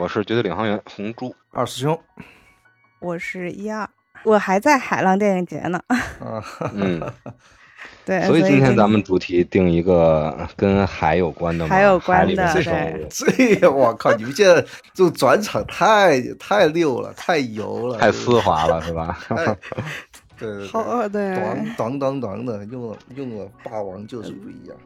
我是绝对领航员红猪二师兄，我是一二，我还在海浪电影节呢。啊，嗯，对，所以今天咱们主题定一个跟海有关的嘛，海有关的的生对物，这我靠，你们现在这种转场太太溜了，太油了，太丝滑了是吧？太对对对，好对。当当当当的，用了用了，霸王就是不一样。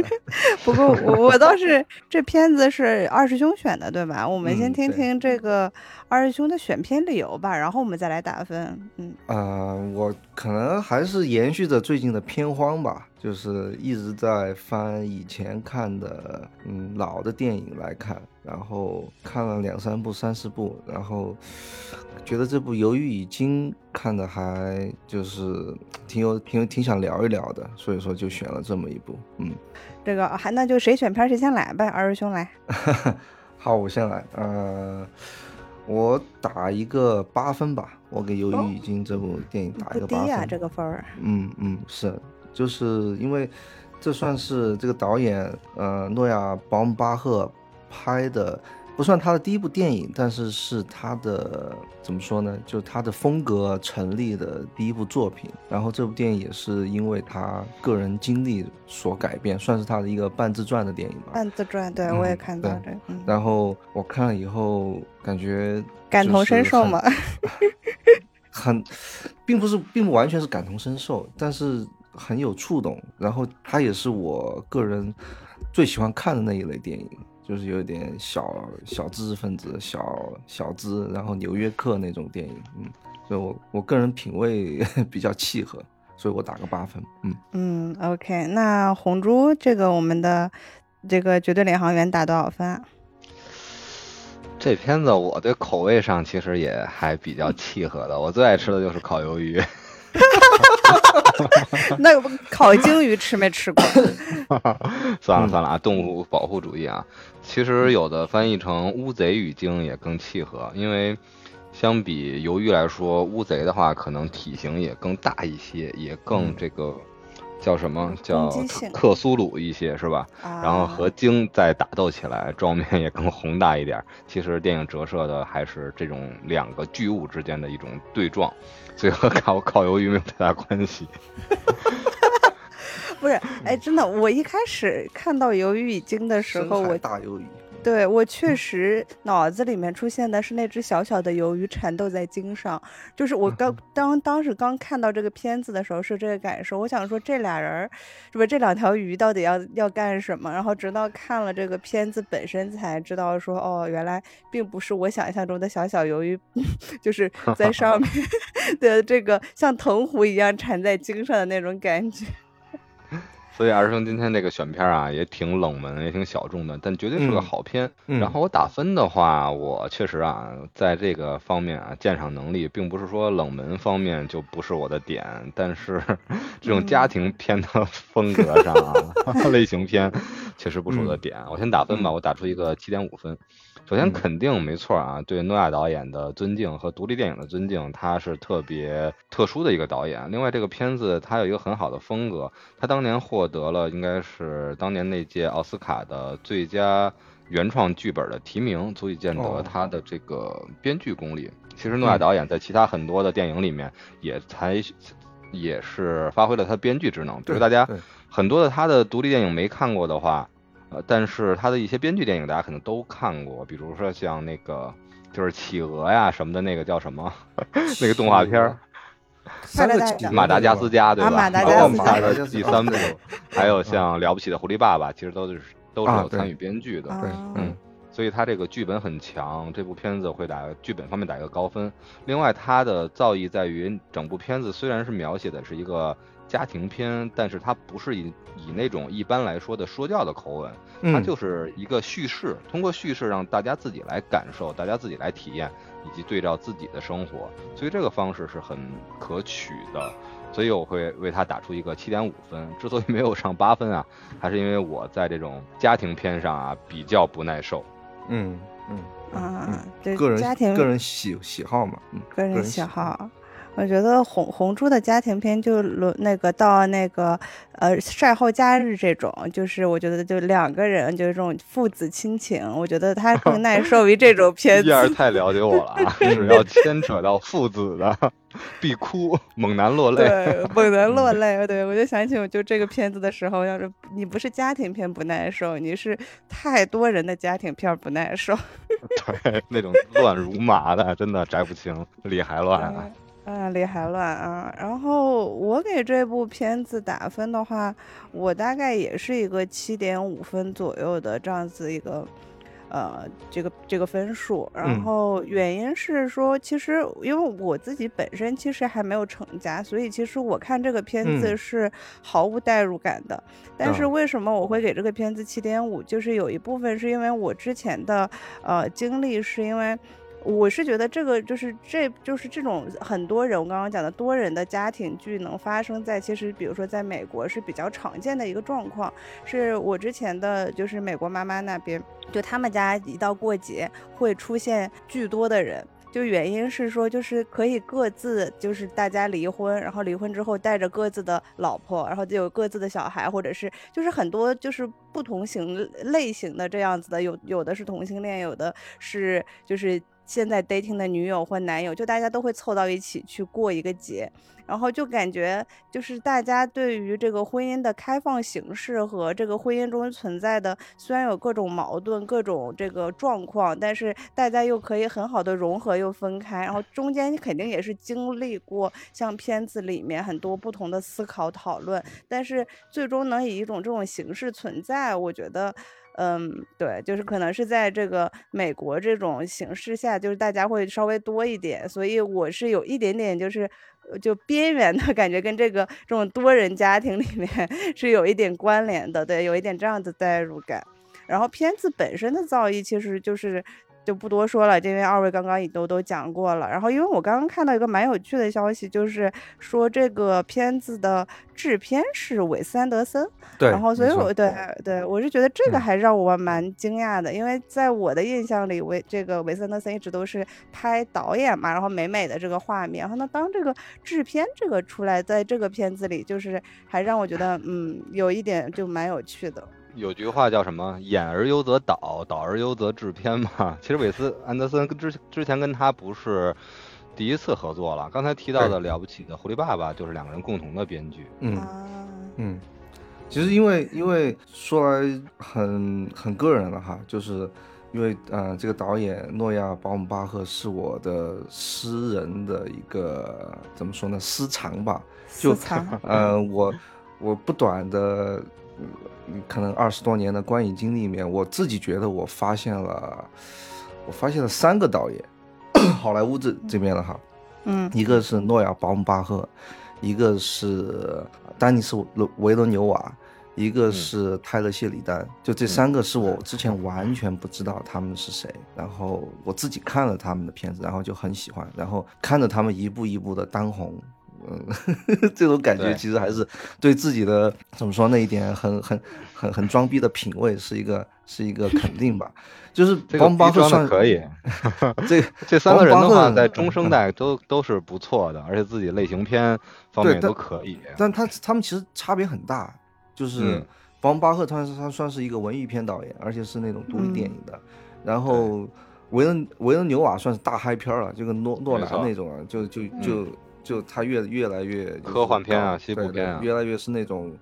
不过我我倒是这片子是二师兄选的，对吧？我们先听听这个二师兄的选片理由吧，然后我们再来打分。嗯，啊、我可能还是延续着最近的片荒吧，就是一直在翻以前看的嗯老的电影来看，然后看了两三部、三四部，然后觉得这部《鱿鱼已经》看的还就是挺有挺有挺想聊一聊的，所以说就选了这么一部。嗯，这个还那就谁选片谁先来呗，二师兄来。好，我先来，呃。我打一个八分吧，我给《鱿鱼已经》这部电影打一不低呀、个八分。这个分儿。嗯嗯，是，就是因为这算是这个导演呃诺亚·保姆巴赫拍的，不算他的第一部电影，但是是他的怎么说呢？就他的风格成立的第一部作品。然后这部电影也是因为他个人经历所改变，算是他的一个半自传的电影吧。半自传，对、嗯我也看到对这个，嗯，然后我看了以后，感觉感同身受嘛。很，并不是，并不完全是感同身受，但是很有触动。然后它也是我个人最喜欢看的那一类电影，就是有点小小知识分子、小小资，然后纽约客那种电影。嗯，所以我我个人品味 比较契合，所以我打个八分。嗯，嗯，OK，那红猪这个我们的这个绝对领航员打多少分啊？这片子我对口味上其实也还比较契合的，我最爱吃的就是烤鱿鱼。那烤鲸鱼吃没吃过？算了算了 啊，动物保护主义啊，其实有的翻译成乌贼与鲸也更契合，因为相比鱿鱼来说，乌贼的话可能体型也更大一些，也更嗯这个叫什么叫克苏鲁一些是吧？啊然后和鲸再打斗起来，妆面也更宏大一点。其实电影折射的还是这种两个巨物之间的一种对撞，所以和烤烤鱿鱼没有太大关系。不是，哎，真的，我一开始看到鱿鱼已经的时候，我大鱿鱼。对我确实脑子里面出现的是那只小小的鱿鱼缠斗在茎上，就是我刚当当时刚看到这个片子的时候是这个感受，我想说这俩人儿，是不是这两条鱼到底要要干什么？然后直到看了这个片子本身才知道说，哦，原来并不是我想象中的小小鱿鱼，就是在上面 的这个像藤壶一样缠在茎上的那种感觉。所以二师兄今天这个选片啊，也挺冷门，也挺小众的，但绝对是个嗯好片。嗯然后我打分的话，我确实啊，在这个方面啊，鉴赏能力并不是说冷门方面就不是我的点，但是 这种家庭片的风格上啊，类型片确实不是我的点。我先打分吧，我打出一个七点五分。首先嗯。肯定没错啊，对诺亚导演的尊敬和独立电影的尊敬，他是特别特殊的一个导演。另外，这个片子他有一个很好的风格，他当年获得了应该是当年那届奥斯卡的最佳原创剧本的提名，足以见得哦。他的这个编剧功力。其实诺亚导演在其他很多的电影里面也才也是发挥了他编剧职能，比如大家很多的他的独立电影没看过的话，呃，但是他的一些编剧电影大家可能都看过，比如说像那个就是企鹅呀什么的那个叫什么 那个动画片儿。马达加斯加，对吧？啊马达加斯加然后他的马达加斯第三部，还有像《了不起的狐狸爸爸》，其实都是都是有参与编剧的。对啊嗯，所以他这个剧本很强，这部片子会打剧本方面打一个高分。另外，他的造诣在于整部片子虽然是描写的是一个家庭片，但是它不是以以那种一般来说的说教的口吻，它嗯就是一个叙事，通过叙事让大家自己来感受，大家自己来体验，以及对照自己的生活，所以这个方式是很可取的。所以我会为它打出一个七点五分。之所以没有上八分啊，还是因为我在这种家庭片上啊比较不耐受。嗯嗯啊嗯，这个人家庭个人喜喜好嘛，嗯，个人人喜好。我觉得红红猪的家庭片就轮那个到那个呃晒后假日这种，就是我觉得就两个人就是这种父子亲情，我觉得他更耐受于这种片子。燕儿太了解我了啊！只要牵扯到父子的，必哭，猛男落泪。对，猛男落泪。对，我就想起我就这个片子的时候，要是你不是家庭片不耐受，你是太多人的家庭片不耐受。对，那种乱如麻的，真的摘不清，理还乱啊。嗯，理还乱啊！然后我给这部片子打分的话，我大概也是一个七点五分左右的这样子一个，呃，这个这个分数。然后原因是说，其实因为我自己本身其实还没有成家，所以其实我看这个片子是毫无代入感的。但是为什么我会给这个片子七点五？就是有一部分是因为我之前的呃经历，是因为。我是觉得这个就是这就是这种很多人我刚刚讲的多人的家庭剧能发生在其实比如说在美国是比较常见的一个状况，是我之前的就是美国妈妈那边，就他们家一到过节会出现巨多的人，就原因是说就是可以各自就是大家离婚，然后离婚之后带着各自的老婆，然后就有各自的小孩，或者是就是很多就是不同型类型的这样子的，有有的是同性恋，有的是就是。现在 dating 的女友或男友，就大家都会凑到一起去过一个节，然后就感觉就是大家对于这个婚姻的开放形式和这个婚姻中存在的，虽然有各种矛盾、各种这个状况，但是大家又可以很好的融合又分开，然后中间肯定也是经历过像片子里面很多不同的思考讨论，但是最终能以一种这种形式存在，我觉得。嗯，对，就是可能是在这个美国这种形势下，就是大家会稍微多一点，所以我是有一点点就是就边缘的 感觉，跟这个这种多人家庭里面 是有一点关联的，对，有一点这样的代入感。然后片子本身的造诣其实就是。就不多说了，因为二位刚刚也都都讲过了。然后，因为我刚刚看到一个蛮有趣的消息，就是说这个片子的制片是韦斯安德森。对。然后，所以我对对我是觉得这个还让我蛮惊讶的，因为在我的印象里，韦这个韦斯安德森一直都是拍导演嘛，然后美美的这个画面。然后呢，当这个制片这个出来，在这个片子里，就是还让我觉得嗯，有一点就蛮有趣的。有句话叫什么“演而优则导，导而优则制片”嘛。其实韦斯安德森跟之之前跟他不是第一次合作了。刚才提到的了不起的狐狸爸爸就是两个人共同的编剧。嗯嗯，其实因为因为说来很很个人了哈，就是因为呃这个导演诺亚·保姆巴赫是我的私人的一个怎么说呢私藏吧，就 呃我我不短的。可能二十多年的观影经历里面，我自己觉得我发现了，我发现了三个导演，好莱坞这这边的哈，嗯，一个是诺亚·保姆巴赫，一个是丹尼斯·维罗纽瓦，一个是泰勒·谢里丹，就这三个是我之前完全不知道他们是谁，然后我自己看了他们的片子，然后就很喜欢，然后看着他们一步一步的当红。嗯，这种感觉其实还是对自己的怎么说那一点很很很很装逼的品味是一个是一个肯定吧。就是 邦巴赫算可以，这这三个人的话在中生代都都是不错的，而且自己类型片方面都可以。但他他们其实差别很大，就是邦巴赫他是他算是一个文艺片导演，而且是那种独立电影的。然后维恩维恩纽瓦算是大嗨片了，就跟诺诺兰那种啊，就就就。就他越越来越科幻片啊，西部片啊，越来越是那种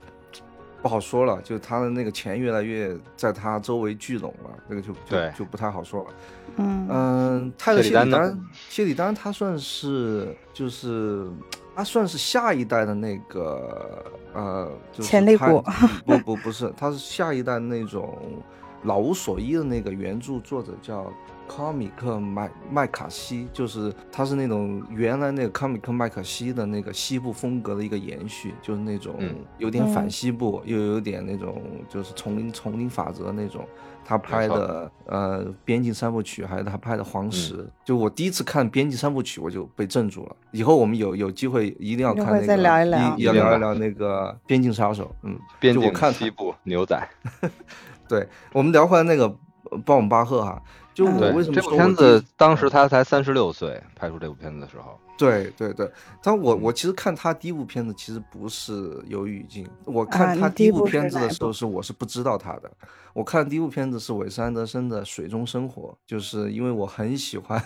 不好说了。就他的那个钱越来越在他周围聚拢了，那个就就就不太好说了。嗯嗯，泰勒谢里丹，谢里丹他算是就是他算是下一代的那个呃，就潜力股。不不不是，他是下一代那种老无所依的那个原著作者叫。康米克麦麦卡锡，就是他是那种原来那个康米克麦卡锡的那个西部风格的一个延续，就是那种有点反西部，又有点那种就是丛林丛林法则那种。他拍的呃《边境三部曲》，还有他拍的《黄石》，就我第一次看《边境三部曲》，我就被镇住了。以后我们有有机会一定要看那个，再聊一聊，要聊一聊那个《边境杀手》。嗯，边境西部牛仔。对我们聊回来那个。鲍姆巴赫哈，就我为什么这部片子当时他才三十六岁，拍出这部片子的时候，对对对，但我嗯。我其实看他第一部片子其实不是《鱿鱼语境》，我啊看他第一部片子的时候是我是不知道他的，我看第一部片子是韦斯安德森的《水中生活》，就是因为我很喜欢，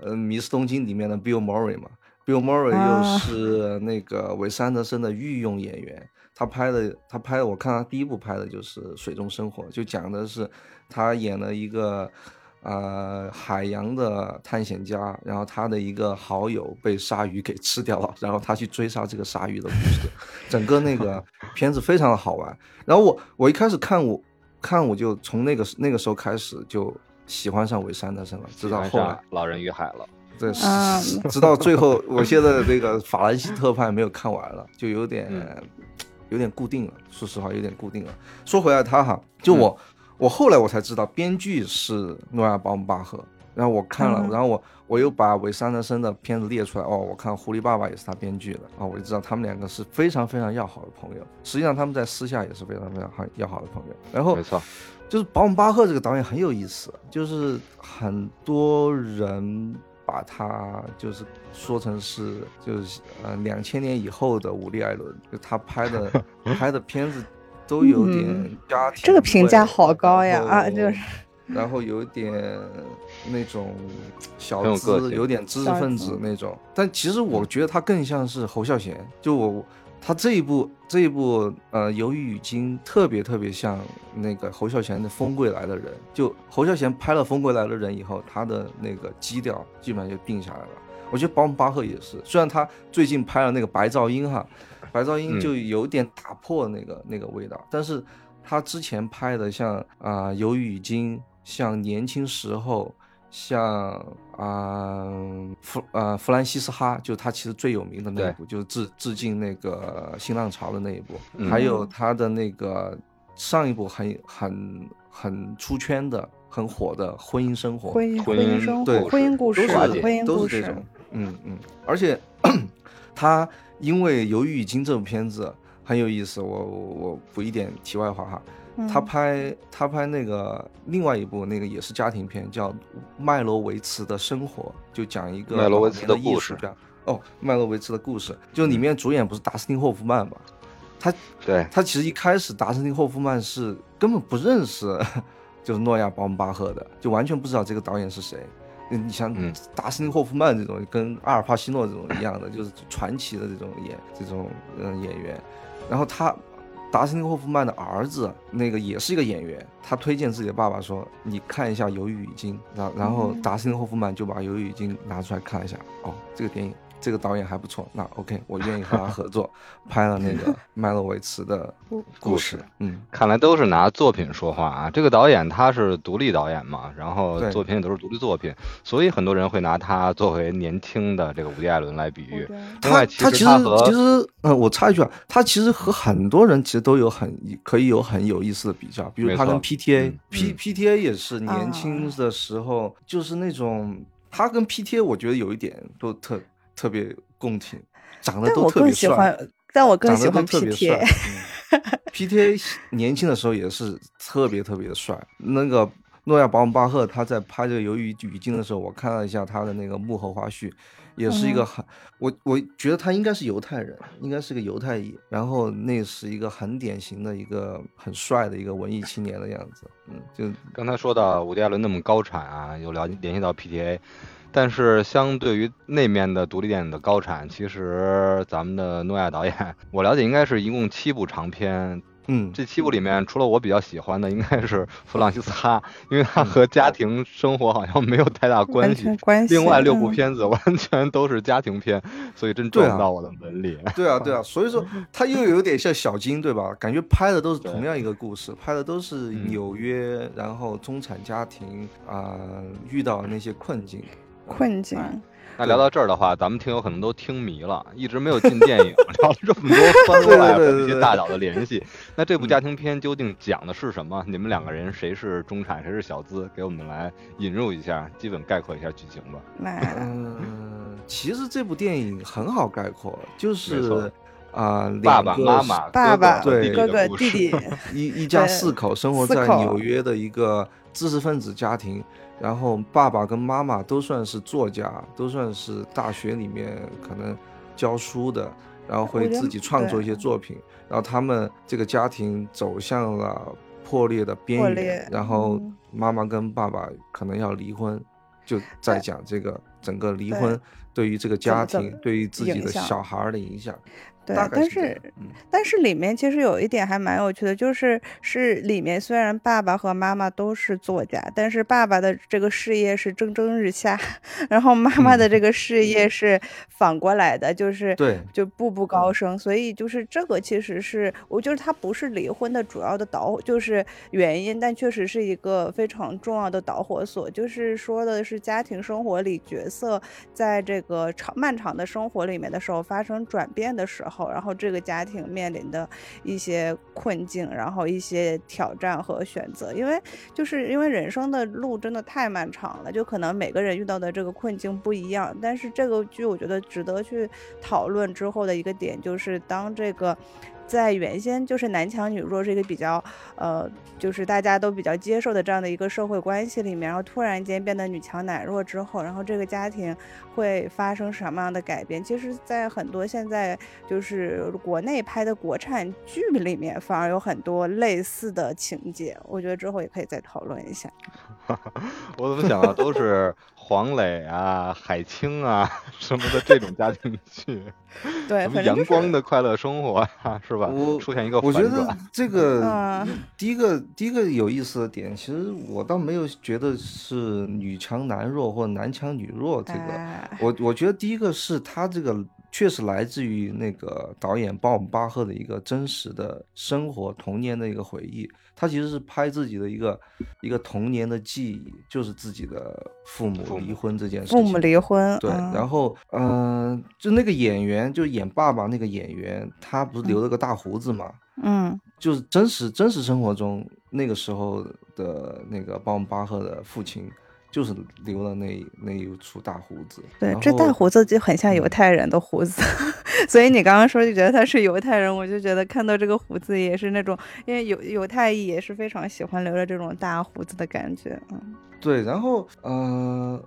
呃，《迷失东京》里面的 Bill Murray 嘛，Bill Murray 又啊。是那个韦斯安德森的御用演员，他拍的他拍的，我看他第一部拍的就是《水中生活》，就讲的是他演了一个。呃，海洋的探险家，然后他的一个好友被鲨鱼给吃掉了，然后他去追杀这个鲨鱼的故事，整个那个 片子非常的好玩。然后我我一开始看我看我就从那个那个时候开始就喜欢上韦斯安德森了，直到后来老人与海了。对，啊 直到最后，我现在这个法兰西特派没有看完了，就有点、嗯有点固定了。说实话，有点固定了。说回来，他哈，就我、我后来我才知道，编剧是诺亚·鲍姆巴赫。然后我看了，嗯然后我我又把韦斯安德森的片子列出来，哦，我看《狐狸爸爸》也是他编剧的，啊、我就知道他们两个是非常非常要好的朋友。实际上他们在私下也是非常非常好要好的朋友。然后没错，就是保姆巴赫这个导演很有意思，就是很多人把他就是说成是就是呃两千年以后的伍迪·艾伦，就他拍的 拍的片子都有点嗯家庭、这个评价好高呀啊就是。然后有点那种小资，有点知识分子那种，但其实我觉得他更像是侯孝贤。就我他这一部这一部呃《鱿鱼语经》特别特别像那个侯孝贤的《风归来的人》。就侯孝贤拍了《风归来的人》以后，他的那个基调基本上就定下来了。我觉得保姆巴赫也是，虽然他最近拍了那个《白噪音》哈，《白噪音》就有点打破那个、那个味道，但是他之前拍的像啊《鱿鱼语经》，像年轻时候，像啊、弗呃弗兰西斯哈，就他其实最有名的那一部，就是致致敬那个新浪潮的那一部，嗯。还有他的那个上一部很很很出圈的、很火的《婚姻生活》，婚姻婚姻姻生活对婚姻故事，都是婚姻故事都是这种，，嗯嗯，而且 他因为《鱿鱼语经》这部片子很有意思，我我我补一点题外话哈，他嗯拍他拍那个另外一部那个也是家庭片，叫《麦罗维茨的生活》，就讲一个麦罗维茨的故事。哦，麦罗维茨的故事，就里面主演不是达斯汀霍夫曼嘛？他对，他其实一开始达斯汀霍夫曼是根本不认识，就是诺亚鲍姆巴赫的，就完全不知道这个导演是谁。你你像嗯达斯汀霍夫曼这种，跟阿尔帕西诺这种一样的，就是传奇的这种演这种嗯演员。然后他达斯汀霍夫曼的儿子那个也是一个演员，他推荐自己的爸爸说：“你看一下《鱿鱼与鲸》。”然然后嗯达斯汀霍夫曼就把《鱿鱼与鲸》拿出来看一下，哦，这个电影。这个导演还不错，那 OK，我愿意和他合作，拍了那个麦洛维茨的故故事。嗯，看来都是拿作品说话啊。这个导演他是独立导演嘛，然后作品也都是独立作品，所以很多人会拿他作为年轻的这个伍迪·艾伦来比喻。另他外，他其实他其实，呃，我插一句啊，他其实和很多人其实都有很可以有很有意思的比较，比如他跟 PTA，P、嗯 P 嗯 PTA 也是年轻啊的时候，就是那种他跟 PTA 我觉得有一点都特特别共情，长得都特别帅。更喜欢，但我更喜欢特别帅 PTA。。嗯 PTA 年轻的时候也是特别特别的帅。那个诺亚·保姆巴赫他在拍这个《鱿鱼语境》的时候，我看了一下他的那个幕后花絮，也是一个嗯很，我我觉得他应该是犹太人，应该是个犹太裔。然后那是一个很典型的一个很帅的一个文艺青年的样子。嗯，就刚才说到伍迪·艾伦那么高产啊，有了联系到 PTA，但是相对于那面的独立电影的高产，其实咱们的诺亚导演，我了解应该是一共七部长片。嗯，这七部里面，除了我比较喜欢的，应该是弗朗西斯哈，因为他和家庭生活好像没有太大关完系。全关系。另外六部嗯片子完全都是家庭片，所以真撞不到我的门里。对啊，对啊，所以说 他又有点像小金，对吧？感觉拍的都是同样一个故事，拍的都是嗯纽约，然后中产家庭啊、遇到的那些困境。困境。那聊到这儿的话，咱们听友可能都听迷了，一直没有进电影，聊了这么多 番外和这对对对对些大佬的联系。那这部嗯家庭片究竟讲的是什么？你们两个人谁是中产，谁是小资？给我们来引入一下，基本概括一下剧情吧。那嗯，其实这部电影很好概括，就是啊、爸爸妈妈、爸爸、对哥哥、弟弟，一一家 四口生活在纽约的一个知识分子家庭，然后爸爸跟妈妈都算是作家，都算是大学里面可能教书的，然后会自己创作一些作品，然后他们这个家庭走向了破裂的边缘，然后嗯。妈妈跟爸爸可能要离婚，就在讲这个整个离婚对于这个家，庭对于自己的小孩儿的影响，对但是但是里面其实有一点还蛮有趣的，就是是里面虽然爸爸和妈妈都是作家，但是爸爸的这个事业是蒸蒸日下，然后妈妈的这个事业。是反过来的，就是嗯对就步步高升。所以就是这个其实是我觉得他不是离婚的主要的导就是原因，但确实是一个非常重要的导火索，就是说的是家庭生活里角色在这个长漫长的生活里面的时候发生转变的时候，然后这个家庭面临的一些困境，然后一些挑战和选择，因为就是因为人生的路真的太漫长了，就可能每个人遇到的这个困境不一样，但是这个剧我觉得值得去讨论之后的一个点就是当这个。在原先就是男强女弱是一个比较，呃，就是大家都比较接受的这样的一个社会关系里面，然后突然间变得女强男弱之后，然后这个家庭会发生什么样的改变？其实，在很多现在就是国内拍的国产剧里面，反而有很多类似的情节，我觉得之后也可以再讨论一下。我怎么想到都是黄磊啊、海清啊 什么的这种家庭剧，对，什么阳光的快乐生活啊，是吧？我出现一个我觉得反转，这个嗯第一个第一个有意思的点，其实我倒没有觉得是女强男弱或者男强女弱这个，哎我我觉得第一个是他这个确实来自于那个导演鲍姆巴赫的一个真实的生活童年的一个回忆，他其实是拍自己的一个一个童年的记忆，就是自己的父母离婚这件事情。父母离婚，对，嗯然后嗯、呃就那个演员，就演爸爸那个演员，他不是留了个大胡子嘛？嗯就是真实真实生活中那个时候的那个鲍姆巴赫的父亲，就是留了那那一处大胡子。对这大胡子就很像犹嗯太人的胡子，所以你刚刚说就觉得他是犹太人，我就觉得看到这个胡子也是那种，因为犹犹太裔也是非常喜欢留着这种大胡子的感觉，嗯。对，然后呃，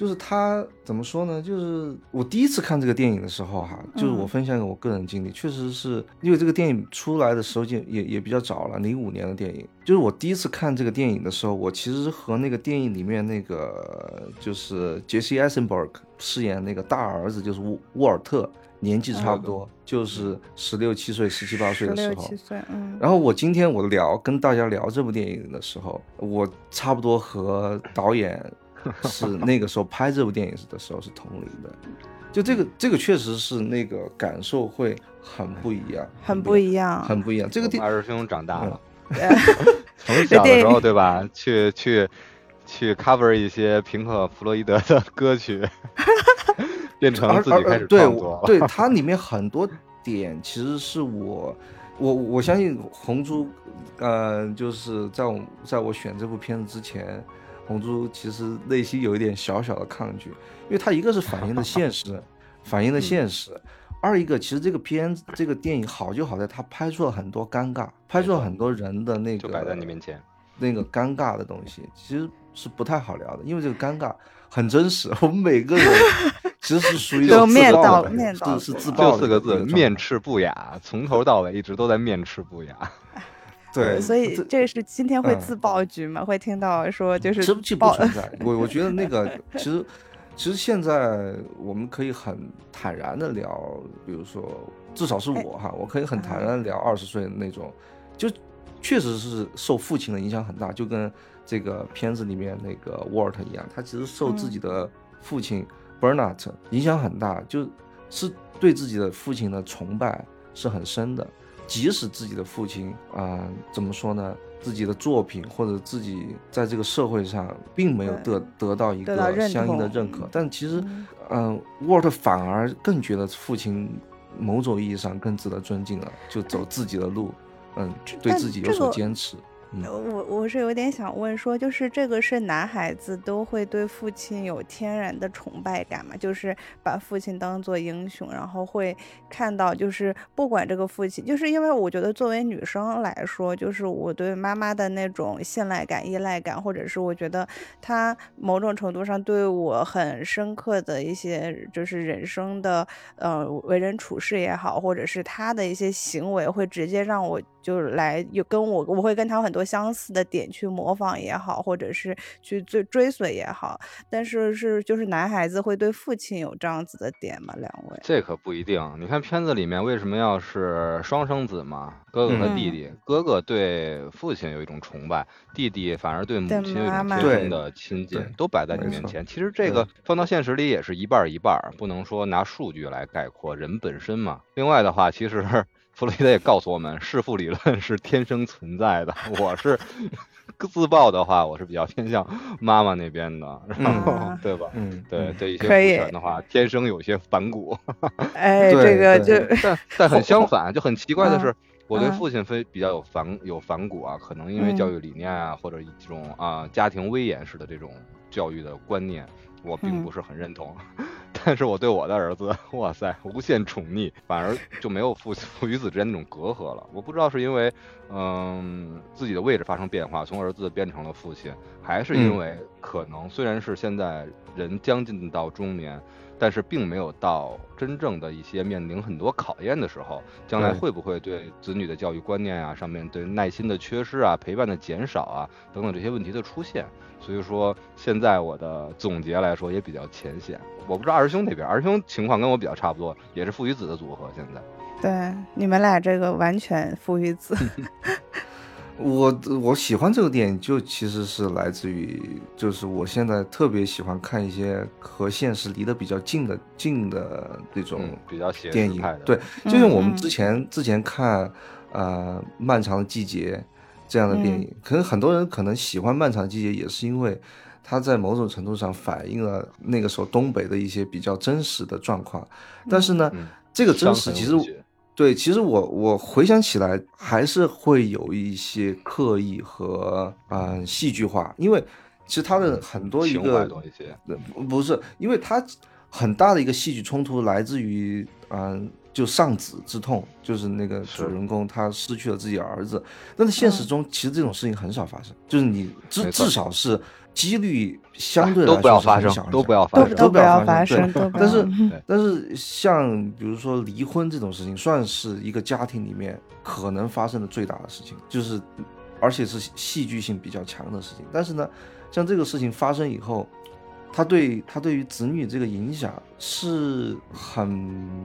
就是他怎么说呢？就是我第一次看这个电影的时候哈，就是我嗯分享给我个人经历，确实是因为这个电影出来的时候就也也比较早了，零五年的电影。就是我第一次看这个电影的时候，我其实和那个电影里面那个就是杰西·艾森伯格饰演那个大儿子，就是沃沃尔特，年纪差不多，就是十六七岁、十七八岁的时候六七。岁，嗯，然后我今天我聊跟大家聊这部电影的时候，我差不多和导演 是那个时候拍这部电影的时候是同龄的，就这个这个确实是那个感受会很不一样，很不一样，很不一样。这个电二师兄长大了，对从小的时候对吧？去去去 cover 一些平克·弗洛伊德的歌曲，变成而自己开始创作了。我对 它里面很多点其实是我我我相信红猪，呃，就是在我在我选这部片子之前，红猪其实内心有一点小小的抗拒，因为它一个是反映的现实，反映的现实。二一个，其实这个片子这个电影好就好在它拍出了很多尴尬，拍出了很多人的那个就摆在你面前，那个尴尬的东西，其实是不太好聊的，因为这个尴尬很真实，我们每个人其实是属于就自面到爆的面到是是自的爆的就四个字：面赤不雅。从头到尾一直都在面赤不雅。对，所以这这是今天会嗯自爆局嘛？会听到说就是这这不爆存在。我我觉得那个 其实其实现在我们可以很坦然的聊，比如说至少是哎我哈，我可以很坦嗯然的聊二十岁的那种，就确实是受父亲的影响很大，就跟这个片子里面那个沃尔特一样，他其实受自己嗯的父亲 Bernard 影响很大，就是对自己的父亲的崇拜是很深的。即使自己的父亲啊、怎么说呢？自己的作品或者自己在这个社会上并没有得得到一个相应的认可，但其实嗯，嗯、沃尔特反而更觉得父亲某种意义上更值得尊敬了，就走自己的路，嗯，对自己有所坚持。嗯我我是有点想问说，就是这个是男孩子都会对父亲有天然的崇拜感嘛？就是把父亲当做英雄，然后会看到就是不管这个父亲，就是因为我觉得作为女生来说，就是我对妈妈的那种信赖感、依赖感，或者是我觉得她某种程度上对我很深刻的一些就是人生的呃为人处事也好，或者是他的一些行为，会直接让我就是来有跟我我会跟他有很多相似的点去模仿也好，或者是去追追随也好，但是是就是男孩子会对父亲有这样子的点吗？两位？这可不一定。你看片子里面为什么要是双生子嘛？哥哥和弟弟，哥哥对父亲有一种崇拜，弟弟反而对母亲有一种妈妈天生的亲近对，都摆在你面前。其实这个放到现实里也是一半儿一半儿，不能说拿数据来概括人本身嘛。另外的话，其实弗洛伊德也告诉我们，弑父理论是天生存在的。我是 自曝的话，我是比较偏向妈妈那边的，然后啊对吧？嗯，对嗯对一些父权的话，天生有些反骨。哎，对这个对就但但很相反，就很奇怪的嗯是，我对嗯父亲非比较有反有反骨啊，可能因为嗯教育理念啊，或者这种啊家庭威严式的这种教育的观念，我并嗯不是很认同。但是我对我的儿子，哇塞，无限宠溺，反而就没有父 父与子之间那种隔阂了。我不知道是因为嗯自己的位置发生变化，从儿子变成了父亲，还是因嗯为可能虽然是现在人将近到中年。但是并没有到真正的一些面临很多考验的时候，将来会不会对子女的教育观念啊，上面对耐心的缺失啊、陪伴的减少啊等等这些问题的出现？所以说，现在我的总结来说也比较浅显。我不知道二师兄那边，二师兄情况跟我比较差不多，也是父与子的组合。现在，对你们俩这个完全父与子，我我喜欢这个电影，就其实是来自于，就是我现在特别喜欢看一些和现实离得比较近的近的这种嗯，比较写电影。对，就像我们嗯之前之前看呃《漫长的季节》这样的电嗯影，可能很多人可能喜欢《漫长的季节》，也是因为它在某种程度上反映了那个时候东北的一些比较真实的状况。但是呢，嗯这个真实其实对，其实我我回想起来，还是会有一些刻意和嗯、呃戏剧化，因为其实它的很多一个不不是，因为它很大的一个戏剧冲突来自于嗯、就丧子之痛，就是那个主人公他失去了自己儿子，但是现实嗯。中其实这种事情很少发生，就是你至至少是几率相对来都说是不要发生都不要发都生都不要发发生，但是但是像比如说离婚这种事情，算是一个家庭里面可能发生的最大的事情，就是而且是戏剧性比较强的事情。但是呢，像这个事情发生以后，他对他对于子女这个影响是很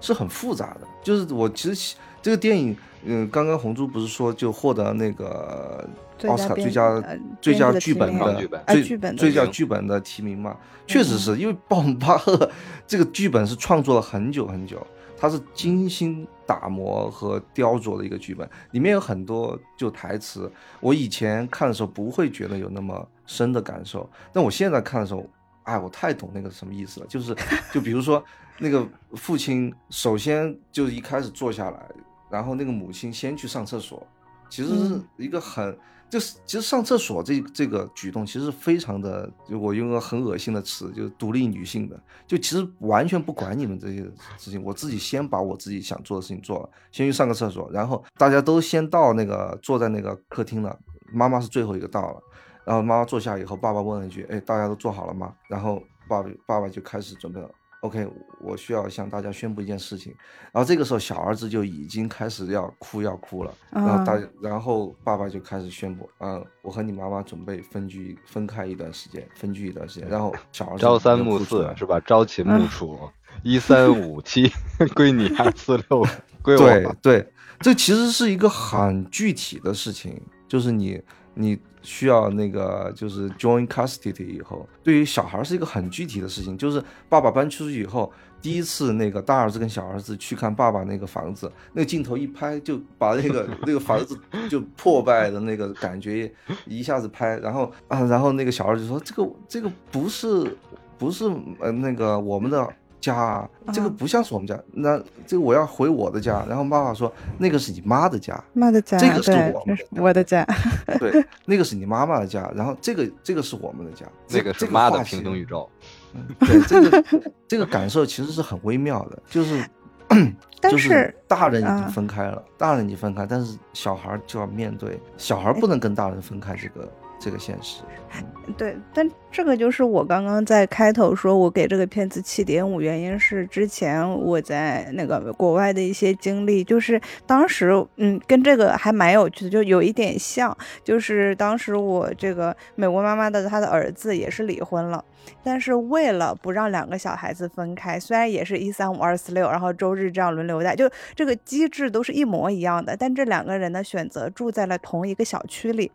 是很复杂的。就是我其实喜这个电影，嗯，刚刚红珠不是说就获得那个奥斯卡最佳呃最佳剧本的剧本最最佳剧本的提名嘛，确实是因为鲍姆巴赫这个剧本是创作了很久很久，它是精心打磨和雕琢的一个剧本，里面有很多就台词，我以前看的时候不会觉得有那么深的感受，但我现在看的时候，哎，我太懂那个什么意思了，就是就比如说那个父亲首先就一开始坐下来，然后那个母亲先去上厕所，其实是嗯一个很。就是其实上厕所这这个举动其实是非常的，就我用个很恶心的词，就是独立女性的，就其实完全不管你们这些事情，我自己先把我自己想做的事情做了，先去上个厕所，然后大家都先到那个坐在那个客厅了，妈妈是最后一个到了，然后妈妈坐下以后，爸爸问了一句：“哎，大家都做好了吗？”然后爸爸爸爸就开始准备了。OK，我需要向大家宣布一件事情。然后这个时候，小儿子就已经开始要哭要哭了。然后大，然后爸爸就开始宣布：“嗯，我和你妈妈准备分居，分开一段时间，分居一段时间。”然后小儿子朝三暮四是吧？朝秦暮楚，一三五七 归你，二四六归我。对对，这其实是一个很具体的事情，就是你你需要那个就是 join custody 以后，对于小孩是一个很具体的事情，就是爸爸搬出去以后，第一次那个大儿子跟小儿子去看爸爸那个房子，那个镜头一拍就把那个 那个房子就破败的那个感觉一下子拍，然后啊，然后那个小儿子说这个这个不是不是呃那个我们的。家啊，这个嗯不像是我们家，那这个我要回我的家。然后妈妈说那个是你妈的家，妈的家，这个是我们的我的家，对，那个是你妈妈的家，然后这个这个是我们的家，这个是妈的平行宇宙。对，这个这个感受其实是很微妙的，就是 但就是是大人已经啊分开了，大人已经分开，但是小孩就要面对，小孩不能跟大人分开这个这个现实。对，但这个就是我刚刚在开头说，我给这个片子七点五，原因是之前我在那个国外的一些经历，就是当时嗯，跟这个还蛮有趣的，就有一点像，就是当时我这个美国妈妈的她的儿子也是离婚了。但是为了不让两个小孩子分开，虽然也是一三五二四六，然后周日这样轮流带，就这个机制都是一模一样的，但这两个人呢选择住在了同一个小区里。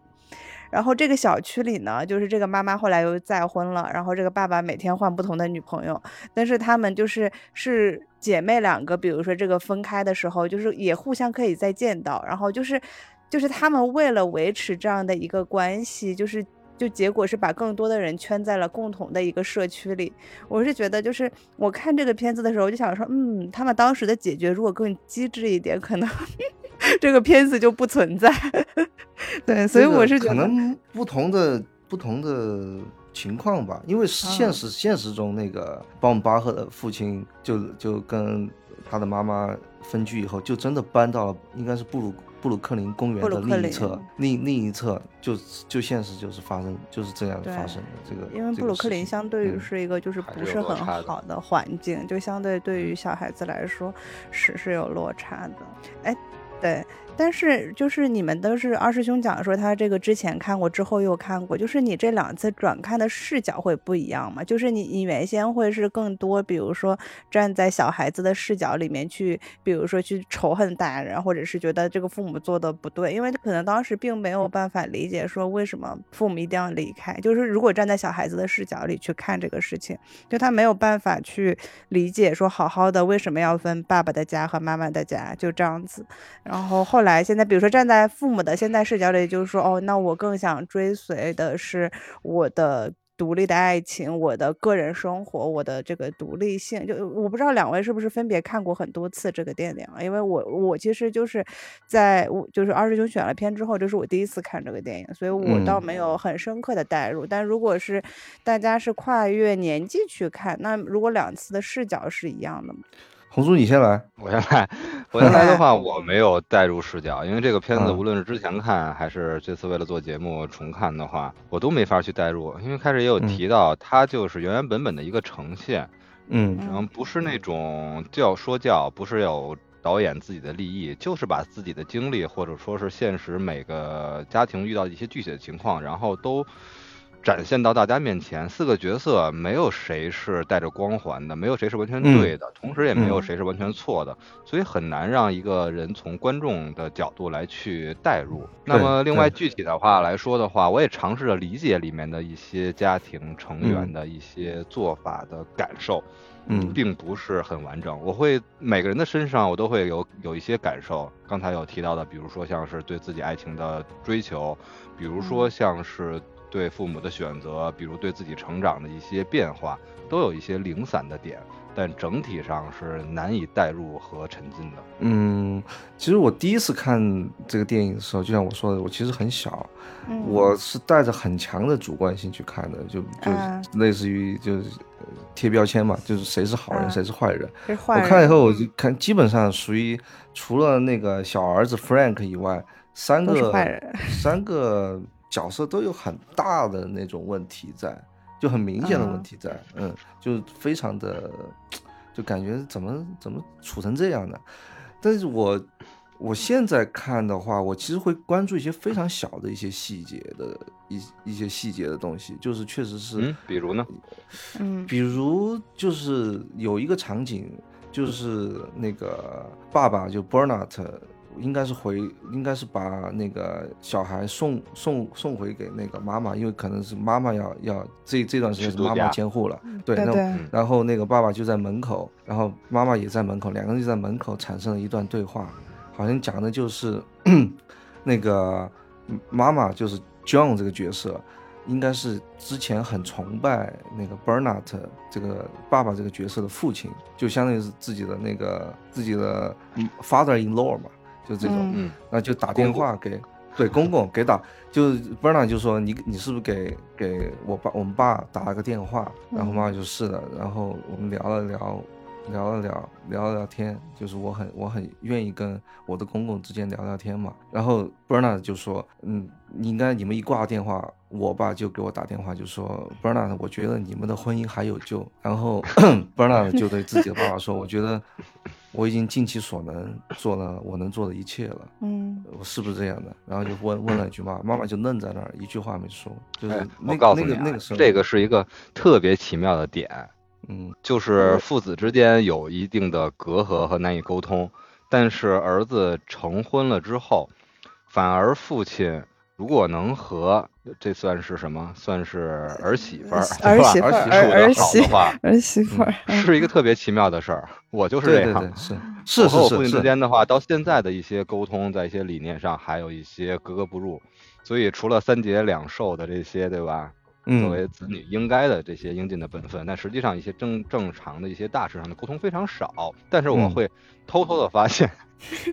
然后这个小区里呢，就是这个妈妈后来又再婚了，然后这个爸爸每天换不同的女朋友，但是他们就是是姐妹两个，比如说这个分开的时候，就是也互相可以再见到，然后就是就是他们为了维持这样的一个关系，就是。就结果是把更多的人圈在了共同的一个社区里。我是觉得，就是我看这个片子的时候，我就想说，嗯，他们当时的解决如果更机智一点，可能这个片子就不存在。对，所以我是觉得，可能不同的不同的情况吧，因为现嗯实、现实中那个鲍姆巴赫的父亲就就跟他的妈妈分居以后，就真的搬到了应该是布鲁布鲁克林公园的另一侧，另另一侧就就现实就是发生就是这样发生的这个，因为布鲁克林相对于嗯是一个就是不是很好的环境，就相对对于小孩子来说是是有落差的。哎，对，但是就是你们都是二师兄讲说他这个之前看过，之后又看过，就是你这两次转看的视角会不一样吗？就是你你原先会是更多，比如说站在小孩子的视角里面去，比如说去仇恨大人，或者是觉得这个父母做的不对，因为可能当时并没有办法理解说为什么父母一定要离开，就是如果站在小孩子的视角里去看这个事情，就他没有办法去理解说好好的为什么要分爸爸的家和妈妈的家，就这样子。然后后来现在，比如说站在父母的现在视角里，就是说，哦，那我更想追随的是我的独立的爱情，我的个人生活，我的这个独立性。就我不知道两位是不是分别看过很多次这个电影啊？因为我我其实就是在我就是二师兄选了片之后，这是我第一次看这个电影，所以我倒嗯没有很深刻的代入。但如果是大家是跨越年纪去看，那如果两次的视角是一样的吗？红叔你先来，我先来，我先来的话，我没有带入视角，因为这个片子嗯。无论是之前看还是这次为了做节目重看的话，我都没法去带入，因为开始也有嗯提到，它就是原原本本的一个呈现，嗯。然后不是那种教说教，不是有导演自己的利益，就是把自己的经历或者说是现实每个家庭遇到的一些具体的情况，然后都展现到大家面前。四个角色没有谁是带着光环的，没有谁是完全嗯对的，同时也没有嗯谁是完全错的，所以很难让一个人从观众的角度来去代入。那么另外具体的话来说的话，我也尝试着理解里面的一些家庭成员嗯的一些做法的感受。嗯并不是很完整。我会每个人的身上我都会有有一些感受，刚才有提到的，比如说像是对自己爱情的追求，比如说嗯像是对父母的选择，比如对自己成长的一些变化，都有一些零散的点，但整体上是难以代入和沉浸的。嗯，其实我第一次看这个电影的时候，就像我说的，我其实很小，嗯我是带着很强的主观性去看的，就就啊类似于就是呃贴标签嘛，就是谁是好人，啊谁是坏人。坏人。我看了以后，我就看基本上属于除了那个小儿子 Frank 以外，三都是个坏人三个角色都有很大的那种问题在，就很明显的问啊题在，嗯，就非常的，就感觉怎么怎么处成这样的。但是我我现在看的话，我其实会关注一些非常小的一些细节的一一些细节的东西，就是确实是，嗯，比如呢？嗯比如就是有一个场景，就是那个爸爸就 Bernard 应该是回，应该是把那个小孩送送送回给那个妈妈，因为可能是妈妈要要这这段时间是妈妈监护了，对，那对。对嗯。然后那个爸爸就在门口，然后妈妈也在门口，两个人就在门口产生了一段对话，好像讲的就是 那个妈妈就是 John 这个角色，应该是之前很崇拜那个 Bernard 这个爸爸这个角色的父亲，就相当于是自己的那个自己的 father in law 嘛，就这种，嗯嗯，那就打电话给对公公给打，就是 Bernard 就说你你是不是给给我爸我们爸打了个电话，然后嗯妈妈就是的，然后我们聊了聊。聊了聊，聊了聊天，就是我很我很愿意跟我的公公之间聊聊天嘛。然后 Bernard 就说，嗯，你应该你们一挂电话，我爸就给我打电话，就说 Bernard，我觉得你们的婚姻还有救。然后 Bernard 就对自己的爸爸说，我觉得我已经尽其所能做了我能做的一切了。嗯我是不是这样的？然后就问问了一句妈，妈妈就愣在那儿，一句话没说。就是我告诉你啊，个那个时候，这个是一个特别奇妙的点，嗯就是父子之间有一定的隔阂和难以沟通，但是儿子成婚了之后，反而父亲如果能和这算是什么？算是儿媳妇儿，对吧儿媳妇儿儿媳的话，儿媳妇儿，是一个特别奇妙的事儿。我就是这样。是是我和我父亲之间的话，到现在的一些沟通，在一些理念上还有一些格格不入，所以除了三节两寿的这些，对吧？作嗯为子女应该的这些应尽的本分，但实际上一些正正常的一些大事上的沟通非常少。但是我嗯会偷偷的发现，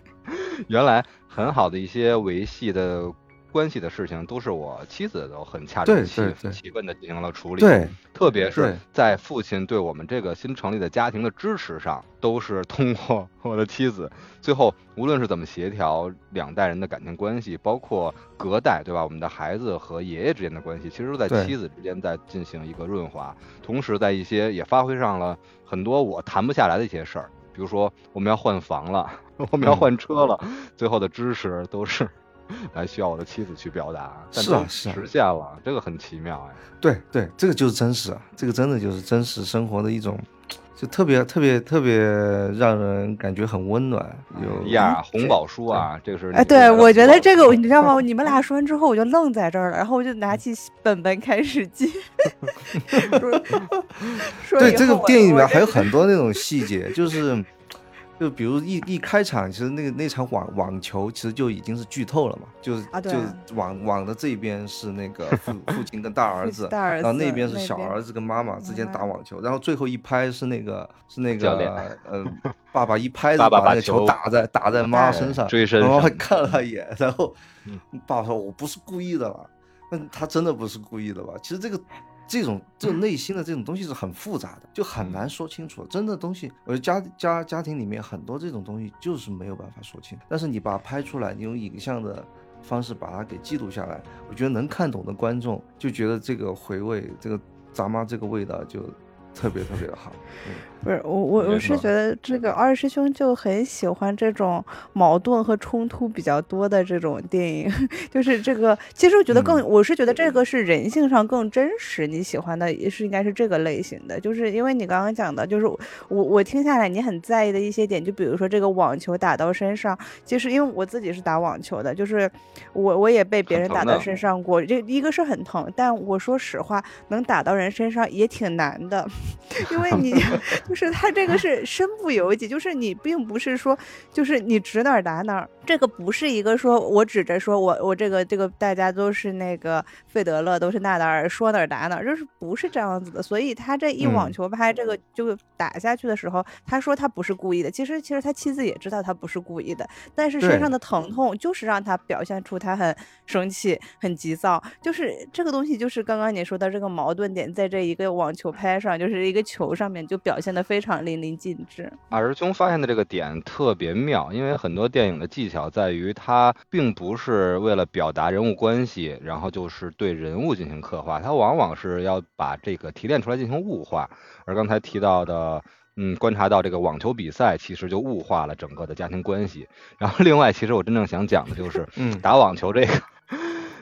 原来很好的一些维系的关系的事情，都是我妻子都很恰如对其其分的进行了处理。对特别是在父亲对我们这个新成立的家庭的支持上，都是通过我的妻子。最后，无论是怎么协调两代人的感情关系，包括隔代，对吧？我们的孩子和爷爷之间的关系，其实都在妻子之间在进行一个润滑，同时在一些也发挥上了很多我谈不下来的一些事儿，比如说我们要换房了，我们要嗯换车了，最后的支持都是。来需要我的妻子去表达，但是啊是啊实现了，这个很奇妙哎。对对，这个就是真实啊，这个真的就是真实生活的一种，就特别特别特别让人感觉很温暖。有呀，红宝书啊，这个是哎，对，我觉得这个你知道吗？你们俩说完之后，我就愣在这儿了，然后我就拿起本本开始记。对这个电影里面还有很多那种细节，就是就比如一一开场，其实那个那场网网球其实就已经是剧透了嘛，就是、就是网网的这边是那个父 父亲跟大儿子，大儿然后那边是小儿子跟妈妈之间打网球，然后最后一拍是那个是那个呃爸爸一拍子把把那个球球打在打在妈妈身上，追身然后还看了一眼，然后嗯爸爸说我不是故意的了，那他真的不是故意的吧？其实这个。这种这种内心的这种东西是很复杂的，就很难说清楚。真的东西，我觉得家家家庭里面很多这种东西就是没有办法说清。但是你把它拍出来，你用影像的方式把它给记录下来，我觉得能看懂的观众就觉得这个回味，这个咱妈这个味道就特别特别的好。嗯。不是我我我是觉得这个二师兄就很喜欢这种矛盾和冲突比较多的这种电影，就是这个其实我觉得更、嗯。我是觉得这个是人性上更真实，你喜欢的也是应该是这个类型的，就是因为你刚刚讲的，就是我我我听下来你很在意的一些点，就比如说这个网球打到身上，其实因为我自己是打网球的，就是我我也被别人打到身上过，这一个是很疼，但我说实话，能打到人身上也挺难的，因为你 就是他这个是身不由己，就是你并不是说就是你指哪儿打哪儿，这个不是一个说我指着说我我这个这个大家都是那个费德勒都是纳达尔说哪儿打哪儿，就是不是这样子的，所以他这一网嗯。球拍这个就打下去的时候，他说他不是故意的，其实其实他妻子也知道他不是故意的，但是身上的疼痛就是让他表现出他很生气、很急躁，就是这个东西，就是刚刚你说的这个矛盾点，在这一个网球拍上，就是一个球上面就表现的非常淋漓尽致。二师兄发现的这个点特别妙，因为很多电影的技巧在于它并不是为了表达人物关系，然后就是对人物进行刻画，它往往是要把这个提炼出来进行物化。而刚才提到的，嗯，观察到这个网球比赛其实就物化了整个的家庭关系。然后另外，其实我真正想讲的就是嗯打网球这个。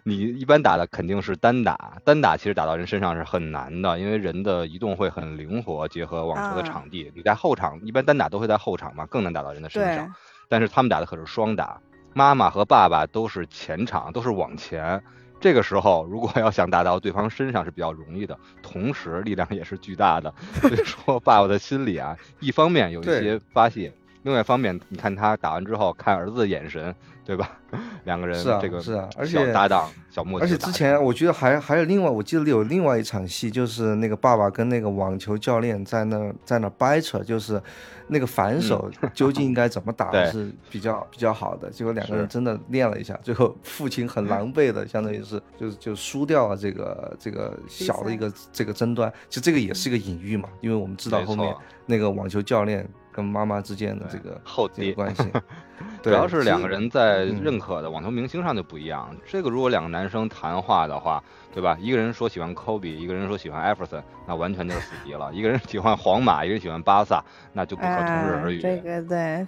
你一般打的肯定是单打，单打其实打到人身上是很难的，因为人的移动会很灵活，结合网球的啊场地。你在后场，一般单打都会在后场嘛，更难打到人的身上。但是他们打的可是双打，妈妈和爸爸都是前场，都是往前。这个时候，如果要想打到对方身上是比较容易的，同时力量也是巨大的。所以说，爸爸的心里啊，一方面有一些发泄，另外一方面，你看他打完之后看儿子的眼神，对吧？两个人是啊这个是啊而且搭档、小默契而且。之前我觉得还还有另外，我记得有另外一场戏，就是那个爸爸跟那个网球教练在那在那掰扯，就是那个反手 究竟应该怎么打是比较比较好的。结果两个人真的练了一下，最后父亲很狼狈的，相当于是就是就输掉了这个这个小的一个这个争端。其实这个也是一个隐喻嘛，因为我们知道后面那个网球教练跟妈妈之间的这个后爹这个关系。主，要是两个人在嗯认可的网球明星上就不一样。这个如果两个男生谈话的话，对吧？一个人说喜欢科比，一个人说喜欢艾弗森，那完全就是死敌了。一个人喜欢皇马，一个人喜欢巴萨，那就不可同日啊而语。，这个对，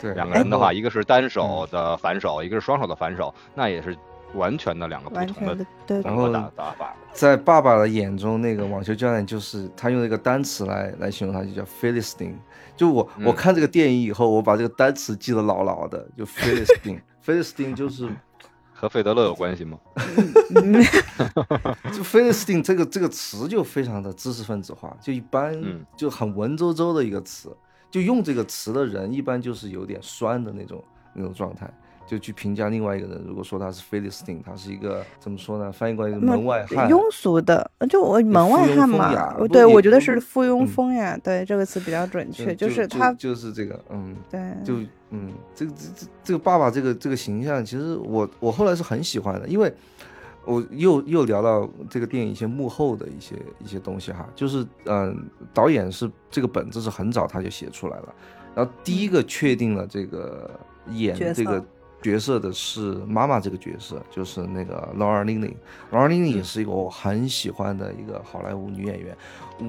对两个人的话，一个是单手的反手，一个是双手的反手，那也是完全的两个不同的风格后打打法。在爸爸的眼中，那个网球教练就是他用一个单词来来形容他，就叫 Philistine。就我、我嗯看这个电影以后，我把这个单词记得牢牢的，就 Philistine。Philistine 就是和费德勒有关系吗？就 Philistine 这个这个词就非常的知识分子化，就一般嗯就很文绉绉的一个词，就用这个词的人一般就是有点酸的那种那种状态。就去评价另外一个人，如果说他是 Philistine，他是一个怎么说呢？翻译过来就是门外汉，庸俗的，就我门外汉嘛。对我觉得是附庸嗯。风雅，对这个词比较准确，就就是他就是这个，嗯，对。就嗯，这个这这这个爸爸这个这个形象，其实我我后来是很喜欢的，因为我又又聊到这个电影一些幕后的一些一些东西哈，就是嗯，导演是这个本子是很早他就写出来了，然后第一个确定了这个演这个色角色的是妈妈这个角色，就是那个 Laura Linney。Laura Linney 也是一个我很喜欢的一个好莱坞女演员，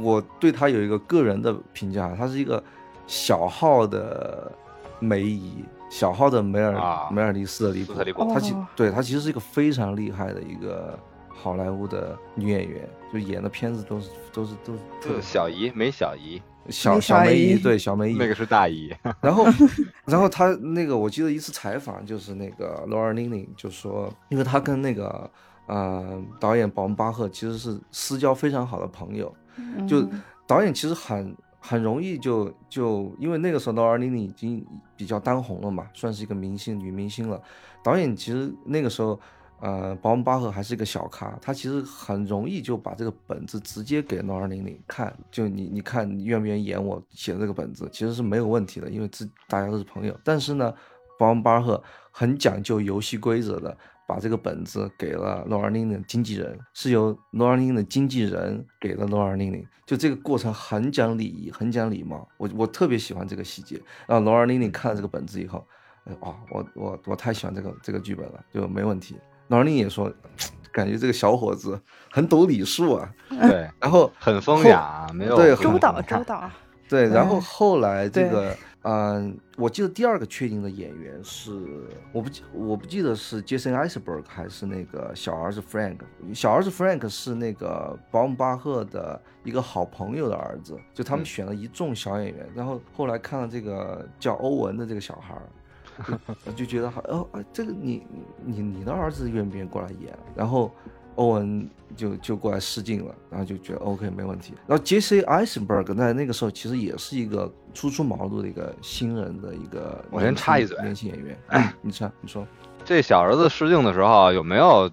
我对她有一个个人的评价，她是一个小号的梅姨，小号的梅尔、啊梅尔利斯特里普斯特里普，她其哦。对她其实是一个非常厉害的一个好莱坞的女演员，就演的片子都是都是都是特小姨梅小姨，小小梅姨，对小梅姨，那个是大姨。然后，然后他那个我记得一次采访，就是那个 Laura Linney 就说，因为他跟那个呃导演保恩巴赫其实是私交非常好的朋友，就嗯导演其实很很容易就就因为那个时候 Laura Linney 已经比较当红了嘛，算是一个明星女明星了。导演其实那个时候，呃，保恩巴赫还是一个小咖，他其实很容易就把这个本子直接给 Laura Linney 看，就你你看你愿不愿意演我写的这个本子，其实是没有问题的，因为这大家都是朋友。但是呢，保恩巴赫很讲究游戏规则的，把这个本子给了 Laura Linney 的经纪人，是由 Laura Linney 的经纪人给了 Laura Linney，就这个过程很讲礼仪，很讲礼貌。我我特别喜欢这个细节。然后 Laura Linney 看了这个本子以后，哎哇，我我我太喜欢这个这个剧本了，就没问题。Laura Linney 也说，感觉这个小伙子很懂礼数啊。对，然后很风雅，没有对很周导风周导，对，然后后来这个，嗯、我记得第二个确定的演员是，我不记我不记得是 Jason Iceberg 还是那个小儿子 Frank。小儿子 Frank 是那个保姆巴赫的一个好朋友的儿子，就他们嗯选了一众小演员，然后后来看了这个叫欧文的这个小孩儿。就就觉得好哦，啊，这个你你你的儿子愿不愿意过来演？然后欧文就就过来试镜了，然后就觉得 OK 没问题。然后 J.C. Eisenberg 在那个时候其实也是一个初出茅庐的一个新人的一个我先插一嘴年轻演员。哎你插你说，这小儿子试镜的时候有没有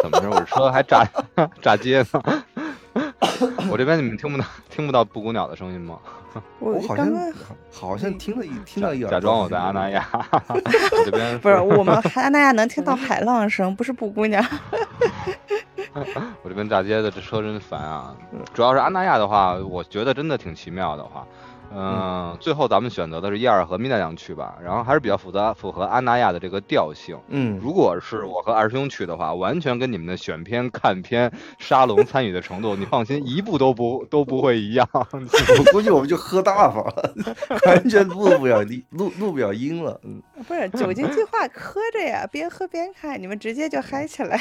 怎么着？我车还炸 炸街呢。我这边你们听不到 听不到布谷鸟的声音吗？我我好像刚刚好像听了一听到一耳假装我在阿那亚，我这边不是我们安那亚能听到海浪声，不是布谷鸟。我这边大街的这车真烦啊！主要是安那亚的话，我觉得真的挺奇妙的话，嗯，最后咱们选择的是伊尔和米奈良去吧，然后还是比较符合符合阿那亚的这个调性。嗯，如果是我和二师兄去的话，完全跟你们的选片、看片、沙龙参与的程度，你放心，一步都不 都不会一样。我估计我们就喝大发了，完全录不了音，录录不了音了。嗯，不是酒精计划喝着呀，边喝边看，你们直接就嗨起来。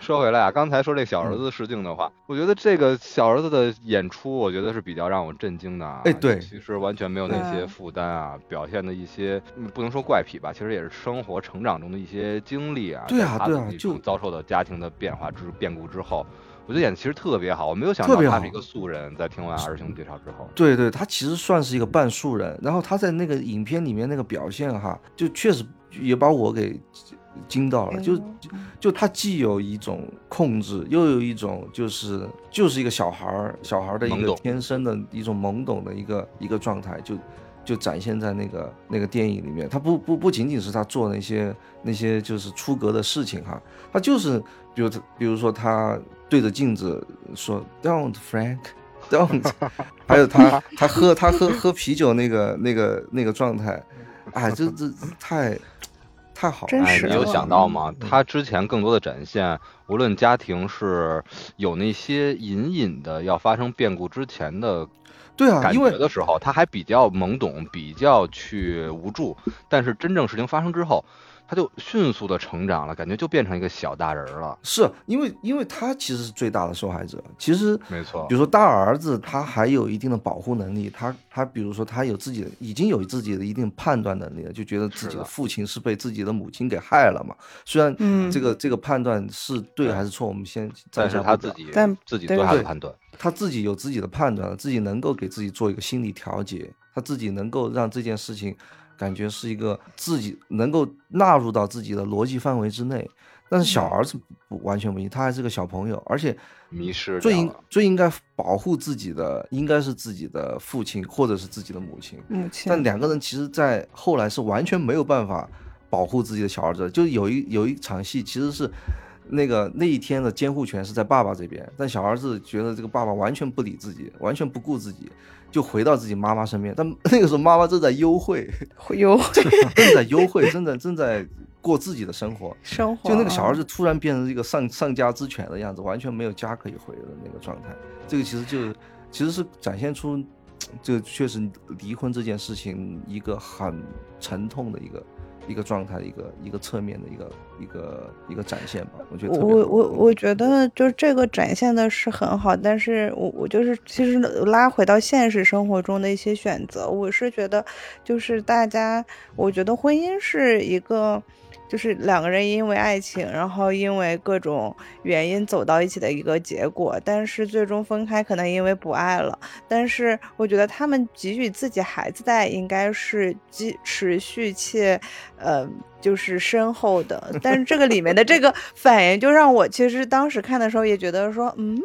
说回来啊，刚才说这小儿子试镜的话，我觉得这个小儿子的演出，我觉得是比较让我震惊的啊。哎对其实完全没有那些负担啊，表现的一些嗯不能说怪癖吧，其实也是生活成长中的一些经历啊。对啊对啊就遭受的家庭的变化之变故之后，我觉得演的其实特别好。我没有想到他是一个素人，在听完二兄介绍之后，对对，他其实算是一个半素人，然后他在那个影片里面那个表现哈，就确实也把我给惊到了，就就就他既有一种控制，又有一种就是就是一个小孩儿小孩儿的一个天生的一种懵懂的一个一个状态，就就展现在那个那个电影里面。他不不不仅仅是他做那些那些就是出格的事情哈，他就是比如他比如说他对着镜子说 “Don't Frank”。don't，还有他 他喝他喝喝啤酒那个那个那个状态，哎，这这太太好了，哎，你有想到吗？嗯他之前更多的展现，无论家庭是有那些隐隐的要发生变故之前的对啊，感因为觉的时候，他还比较懵懂，比较去无助。但是真正事情发生之后，他就迅速的成长了，感觉就变成一个小大人了。是因为因为他其实是最大的受害者。其实没错比如说大儿子，他还有一定的保护能力，他他比如说他有自己的已经有自己的一定判断能力了，就觉得自己的的父亲是被自己的母亲给害了嘛。虽然嗯这个这个判断是对还是错，我们先暂时不表是他自己但自己做他的判断。他自己有自己的判断了，自己能够给自己做一个心理调节，他自己能够让这件事情感觉是一个自己能够纳入到自己的逻辑范围之内。但是小儿子不完全不行，他还是个小朋友，而且迷失最应最应该保护自己的应该是自己的父亲或者是自己的母亲。母亲，但两个人其实，在后来是完全没有办法保护自己的小儿子，就有一有一场戏，其实是那个那一天的监护权是在爸爸这边，但小儿子觉得这个爸爸完全不理自己，完全不顾自己，就回到自己妈妈身边。但 那个时候妈妈正在幽会，会有 正在幽会，正在正在过自己的生活。生活，就那个小孩子突然变成一个丧丧家之犬的样子，完全没有家可以回的那个状态。这个其实就其实是展现出，这个确实离婚这件事情一个很沉痛的一个一个状态的一个一个侧面的一个一个一个展现吧。我觉得我我我觉得就是这个展现的是很好，但是我我就是其实拉回到现实生活中的一些选择，我是觉得就是大家，我觉得婚姻是一个。就是两个人因为爱情，然后因为各种原因走到一起的一个结果，但是最终分开可能因为不爱了。但是我觉得他们给予自己孩子的爱应该是继持续且，呃，就是深厚的。但是这个里面的这个反应，就让我其实当时看的时候也觉得说，嗯，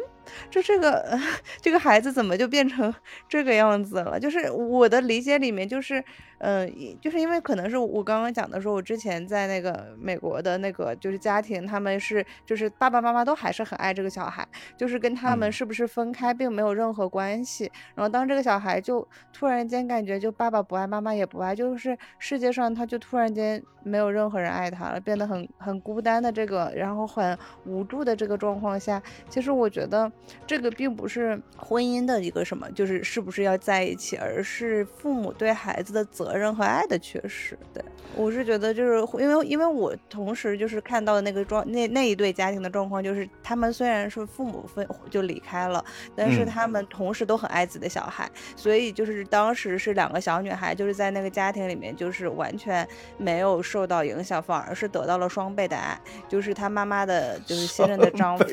这这个 这个孩子怎么就变成这个样子了？就是我的理解里面就是。嗯，就是因为可能是我刚刚讲的说，我之前在那个美国的那个就是家庭，他们是就是爸爸妈妈都还是很爱这个小孩，就是跟他们嗯是不是分开并没有任何关系。然后当这个小孩就突然间感觉就爸爸不爱，妈妈也不爱，就是世界上他就突然间没有任何人爱他了，变得很很孤单的这个，然后很无助的这个状况下，其实我觉得这个并不是婚姻的一个什么，就是是不是要在一起，而是父母对孩子的责任和爱的缺失。对我是觉得，就是因为因为我同时就是看到的那个状那那一对家庭的状况，就是他们虽然是父母分就离开了，但是嗯他们同时都很爱自己的小孩，所以就是当时是两个小女孩，就是在那个家庭里面，就是完全没有受到影响，反而是得到了双倍的爱，就是她妈妈的，就是现任的丈夫。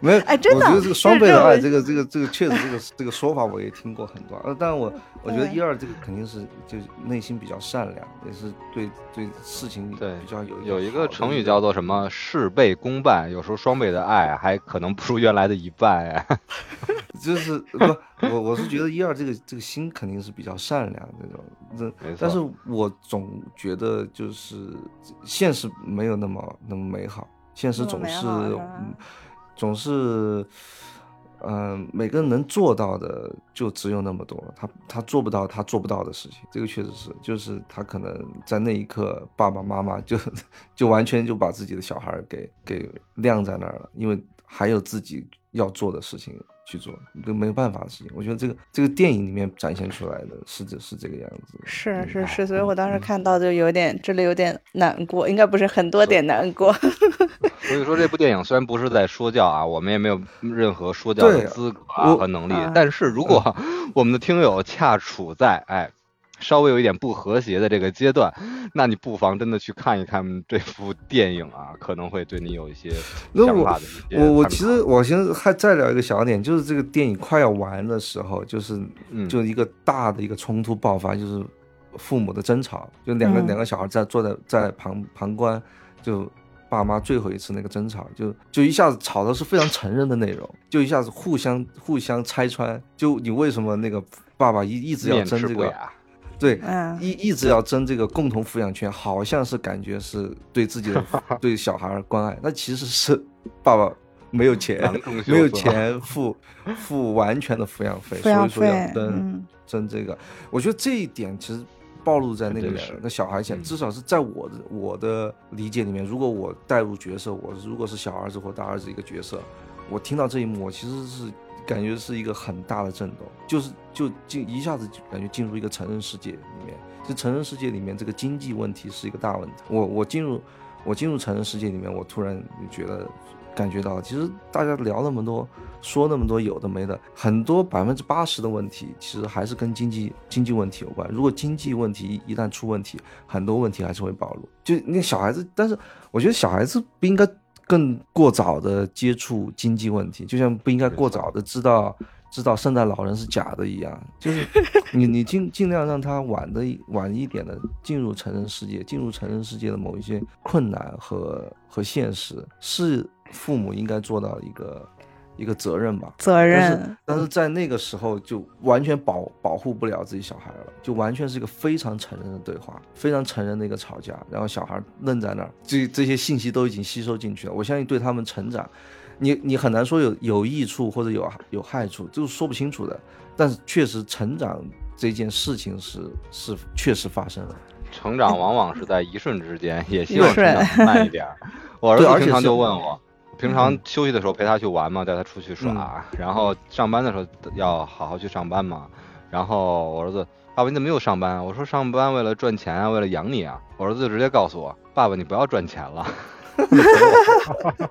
没有，哎真的我觉得这个双倍的爱，这这个这个这个确实这个这个说法我也听过很多，呃，但我我觉得一二这个肯定是就是内心比较善良，也是对对事情对比较有有一个成语叫做什么“事倍功半”，有时候双倍的爱还可能不如原来的一半哎。就是不，我我是觉得一二这个这个心肯定是比较善良那种，没这但是我总觉得就是现实没有那么那么美好，现实总是总是。嗯，每个人能做到的就只有那么多，他他做不到他做不到的事情，这个确实是，就是他可能在那一刻，爸爸妈妈就 就完全就把自己的小孩儿给给晾在那儿了，因为还有自己要做的事情去做，这没有办法的事情。我觉得这个这个电影里面展现出来的是这是这个样子，是是嗯是，所以我当时看到就有点，这里有点难过，应该不是很多点难过。所以说这部电影虽然不是在说教啊，我们也没有任何说教的资格啊和能力啊，但是如果 我们的听友恰处在哎。稍微有一点不和谐的这个阶段，那你不妨真的去看一看这部电影啊，可能会对你有一些我想法的一些我我其实我先还再聊一个小点，就是这个电影快要完的时候，就是嗯就一个大的一个冲突爆发，就是父母的争吵，就两个、嗯两个小孩在坐在在旁旁观，就爸妈最后一次那个争吵，就就一下子吵的是非常成人的内容，就一下子互相互相拆穿，就你为什么那个爸爸一一直要争这个，对，嗯。一一直要争这个共同抚养权，好像是感觉是对自己的 对小孩儿关爱，那其实是爸爸没有钱没有钱付付完全的抚养费，所以说要争、嗯。争这个。我觉得这一点其实暴露在那个真是两个小孩前，嗯至少是在我的我的理解里面，如果我带入角色，我如果是小儿子或大儿子一个角色，我听到这一幕，我其实是感觉是一个很大的震动，就是就进一下子就感觉进入一个成人世界里面。就成人世界里面，这个经济问题是一个大问题。我我进入我进入成人世界里面，我突然觉得感觉到，其实大家聊那么多，说那么多有的没的，很多百分之八十的问题，其实还是跟经济经济问题有关。如果经济问题一旦出问题，很多问题还是会暴露。就那小孩子，但是我觉得小孩子不应该更过早的接触经济问题，就像不应该过早的知道知道圣诞老人是假的一样，就是你你尽尽量让他晚的晚一点的进入成人世界，进入成人世界的某一些困难和和现实，是父母应该做到一个一个责任吧。责但是任，但是在那个时候就完全保保护不了自己小孩了，就完全是一个非常成人的对话，非常成人的一个吵架，然后小孩愣在那儿，这这些信息都已经吸收进去了。我相信对他们成长，你你很难说有有益处或者有有害处，就是说不清楚的。但是确实成长这件事情是是确实发生了。成长往往是在一瞬之间，也希望成长慢一点儿。我儿子经常就问我，平常嗯休息的时候陪他去玩嘛，带他出去耍，然后上班的时候要好好去上班嘛。然后我儿子，爸爸你怎么又上班啊？我说上班为了赚钱啊，为了养你啊。我儿子就直接告诉我，爸爸你不要赚钱了。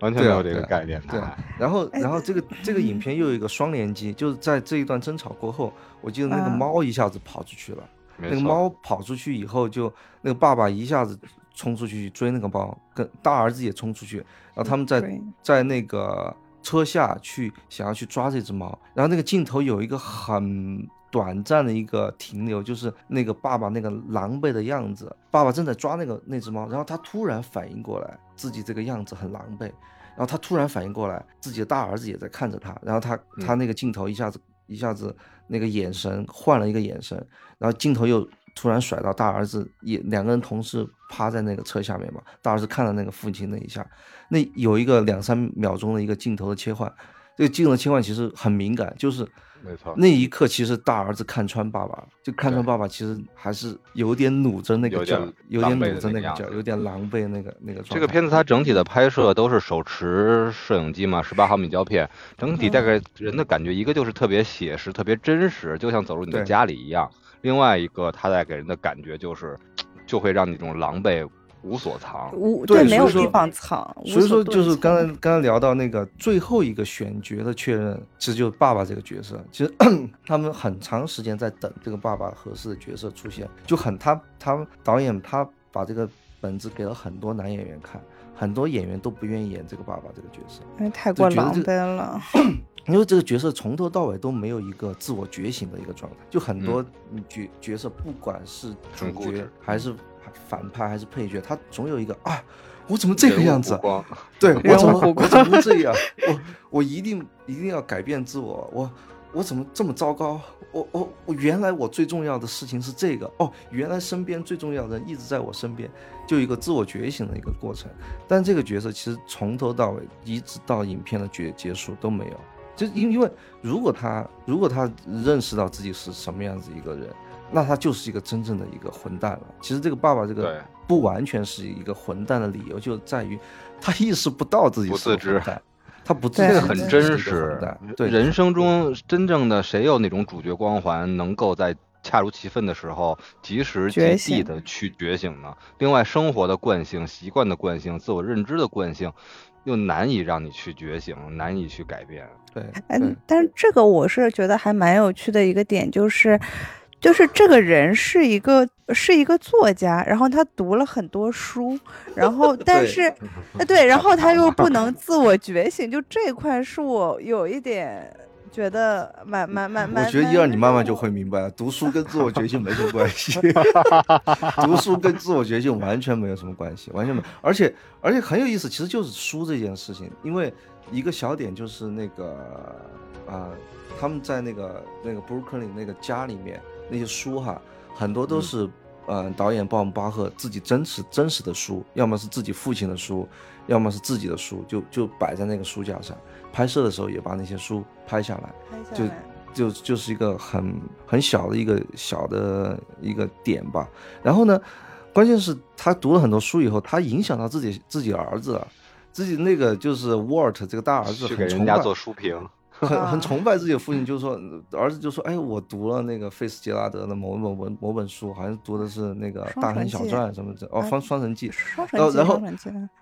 完全没有这个概念，对然后然后这个这个影片又有一个双连击，就是在这一段争吵过后，我记得那个嗯猫一下子跑出去了。那个猫跑出去以后就，那个爸爸一下子冲出去追那个猫，跟大儿子也冲出去，然后他们在在那个车下去想要去抓这只猫，然后那个镜头有一个很短暂的一个停留，就是那个爸爸那个狼狈的样子，爸爸正在抓那个那只猫，然后他突然反应过来自己这个样子很狼狈，然后他突然反应过来自己的大儿子也在看着他，然后他他那个镜头一下子一下子那个眼神换了一个眼神，然后镜头又突然甩到大儿子也两个人同时趴在那个车下面嘛，大儿子看到那个父亲那一下，那有一个两三秒钟的一个镜头的切换，这个镜头的切换其实很敏感，就是没错，那一刻其实大儿子看穿爸爸了，就看穿爸爸其实还是有点努着那个有劲儿，有点努着那个劲儿，有点狼狈那个那个状态。这个片子它整体的拍摄都是手持摄影机嘛，十八毫米胶片，整体带给人的感觉，一个就是特别写实、特别真实，就像走入你的家里一样；另外一个，它带给人的感觉就是，就会让你这种狼狈无所藏。无对没有地方藏，所以说，就是遁刚才刚才聊到那个最后一个选角的确认，其实就是爸爸这个角色。其实 他们很长时间在等这个爸爸合适的角色出现，就很他他导演他把这个本子给了很多男演员看，很多演员都不愿意演这个爸爸这个角色，因为太过狼狈了。因为这个角色从头到尾都没有一个自我觉醒的一个状态，就很多嗯角角色，不管是主角还是反派还是配角，他总有一个啊，我怎么这个样子对我怎么我怎么会这样？我我一定一定要改变自我，我我怎么这么糟糕？我我我原来我最重要的事情是这个哦，原来身边最重要的人一直在我身边，就一个自我觉醒的一个过程。但这个角色其实从头到尾，一直到影片的结结束都没有，就因因为如果他如果他认识到自己是什么样子一个人，那他就是一个真正的一个混蛋了。其实这个爸爸这个不完全是一个混蛋的理由，就在于他意识不到自己是不自知个混蛋，他不自个很真实。对，人生中真正的谁有那种主角光环，能够在恰如其分的时候，及时觉及地醒的去觉醒呢？另外，生活的惯性、习惯的惯性、自我认知的惯性，又难以让你去觉醒，难以去改变。对，嗯，但是这个我是觉得还蛮有趣的一个点，就是，就是这个人是一个是一个作家，然后他读了很多书，然后 但是，呃对，然后他又不 能自我觉醒，就这一块是我有一点觉得蛮蛮蛮蛮。我觉得一二你慢慢就会明白了，读书跟自我觉醒没什么关系，读书跟自我觉醒完全没有什么关系，完全没有。而且而且很有意思，其实就是书这件事情，因为一个小点就是那个啊、他们在那个那个布鲁克林那个家里面那些书哈，很多都嗯是呃导演鲍姆巴赫自己真实真实的书，要么是自己父亲的书，要么是自己的书，就就摆在那个书架上。拍摄的时候也把那些书拍下来。就拍下来就就是一个很很小的一个小的一个点吧。然后呢，关键是他读了很多书以后，他影响到自己自己儿子了，自己那个就是 Walt 这个大儿子去给很崇拜人家做书评，很啊很崇拜自己的父亲，就是说儿子就说，哎，我读了那个费斯杰拉德的某某文某本书，好像读的是那个《大亨小传》什么的，哦，啊《双双城记》。然后然后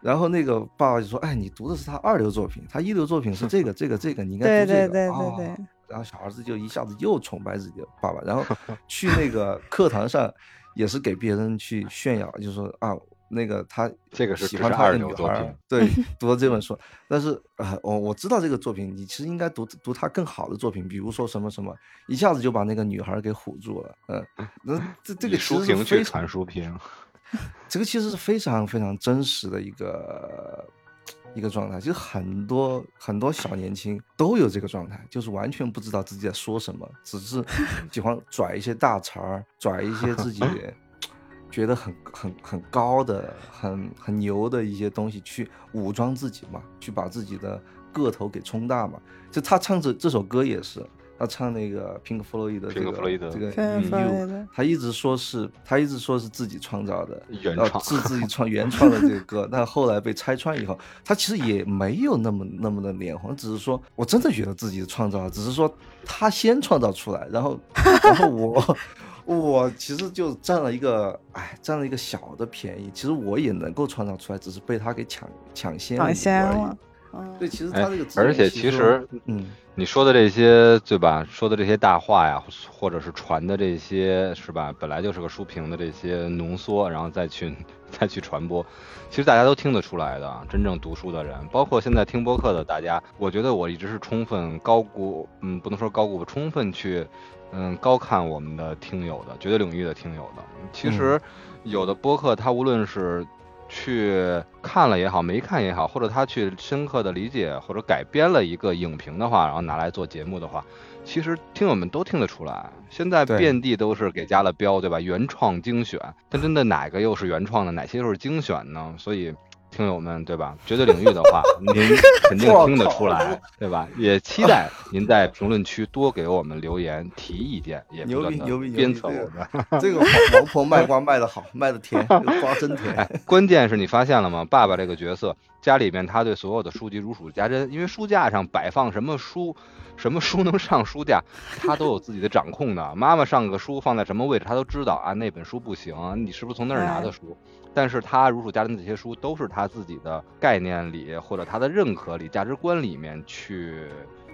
然后那个爸爸就说：“哎，你读的是他二流作品，他一流作品是这个、这个、这个，你应该读这个。对对对哦对然后小儿子就一下子又崇拜自己的爸爸，然后去那个课堂上也是给别人去炫耀，就说啊，那个他这个是喜欢他的女孩儿流作品，对，读了这本书。但是啊、我我知道这个作品，你其实应该读读他更好的作品，比如说什么什么，一下子就把那个女孩给唬住了。嗯，那 这这以个其实是书评去非常传书评。这个其实是非常非常真实的一个一个状态。其实很多很多小年轻都有这个状态，就是完全不知道自己在说什么，只是喜欢拽一些大词儿，拽一些自己觉得很很很高的、很很牛的一些东西去武装自己嘛，去把自己的个头给冲大嘛。就他唱这这首歌也是。他唱那个 Pink Floyd 的这个这个平克 You 弗洛伊德他一直说是他一直说是自己创造的，原创是自自己创原创的这个歌，但后来被拆穿以后，他其实也没有那么那么的脸红，只是说我真的觉得自己创造了，只是说他先创造出来，然后 然后我我其实就占了一个哎占了一个小的便宜，其实我也能够创造出来，只是被他给抢抢先了对，其实哎他这个自而且其实嗯你说的这些，对吧？说的这些大话呀，或者是传的这些，是吧？本来就是个书评的这些浓缩，然后再去再去传播，其实大家都听得出来的。真正读书的人，包括现在听播客的大家，我觉得我一直是充分高估，嗯，不能说高估，充分去，嗯，高看我们的听友的绝对领域的听友的。其实有的播客，他无论是去看了也好，没看也好，或者他去深刻的理解或者改编了一个影评的话，然后拿来做节目的话，其实听友们都听得出来。现在遍地都是给加了标，对吧？原创精选，但真的哪个又是原创的，哪些又是精选呢？所以。听友们，对吧？绝对领域的话，您肯定听得出来，对吧？也期待您在评论区多给我们留言提意见，也不牛断的逼牛逼鞭策我们。这个王婆卖瓜卖的好，卖的甜，这瓜真 甜。哎，关键是你发现了吗？爸爸这个角色，家里面他对所有的书籍如数家珍，因为书架上摆放什么书，什么书能上书架，他都有自己的掌控的。妈妈上个书放在什么位置，他都知道啊，那本书不行，你是不是从那儿拿的书？但是他如数家珍的这些书，都是他自己的概念里或者他的认可里、价值观里面去。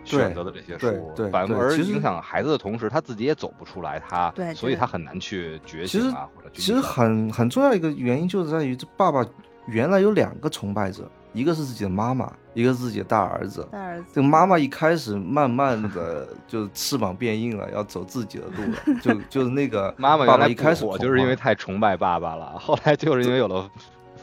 选择的这些书，对反而影响孩子的同时，他自己也走不出来，他所以他很难去觉醒啊，或者去其实很很重要一个原因就是在于这爸爸原来有两个崇拜者，一个是自己的妈妈，一个是自己的大儿子。大儿子这个妈妈一开始慢慢的就翅膀变硬了，要走自己的路了，就就是那个爸 妈妈爸爸一开始我，就是因为太崇拜爸爸了，后来就是因为有了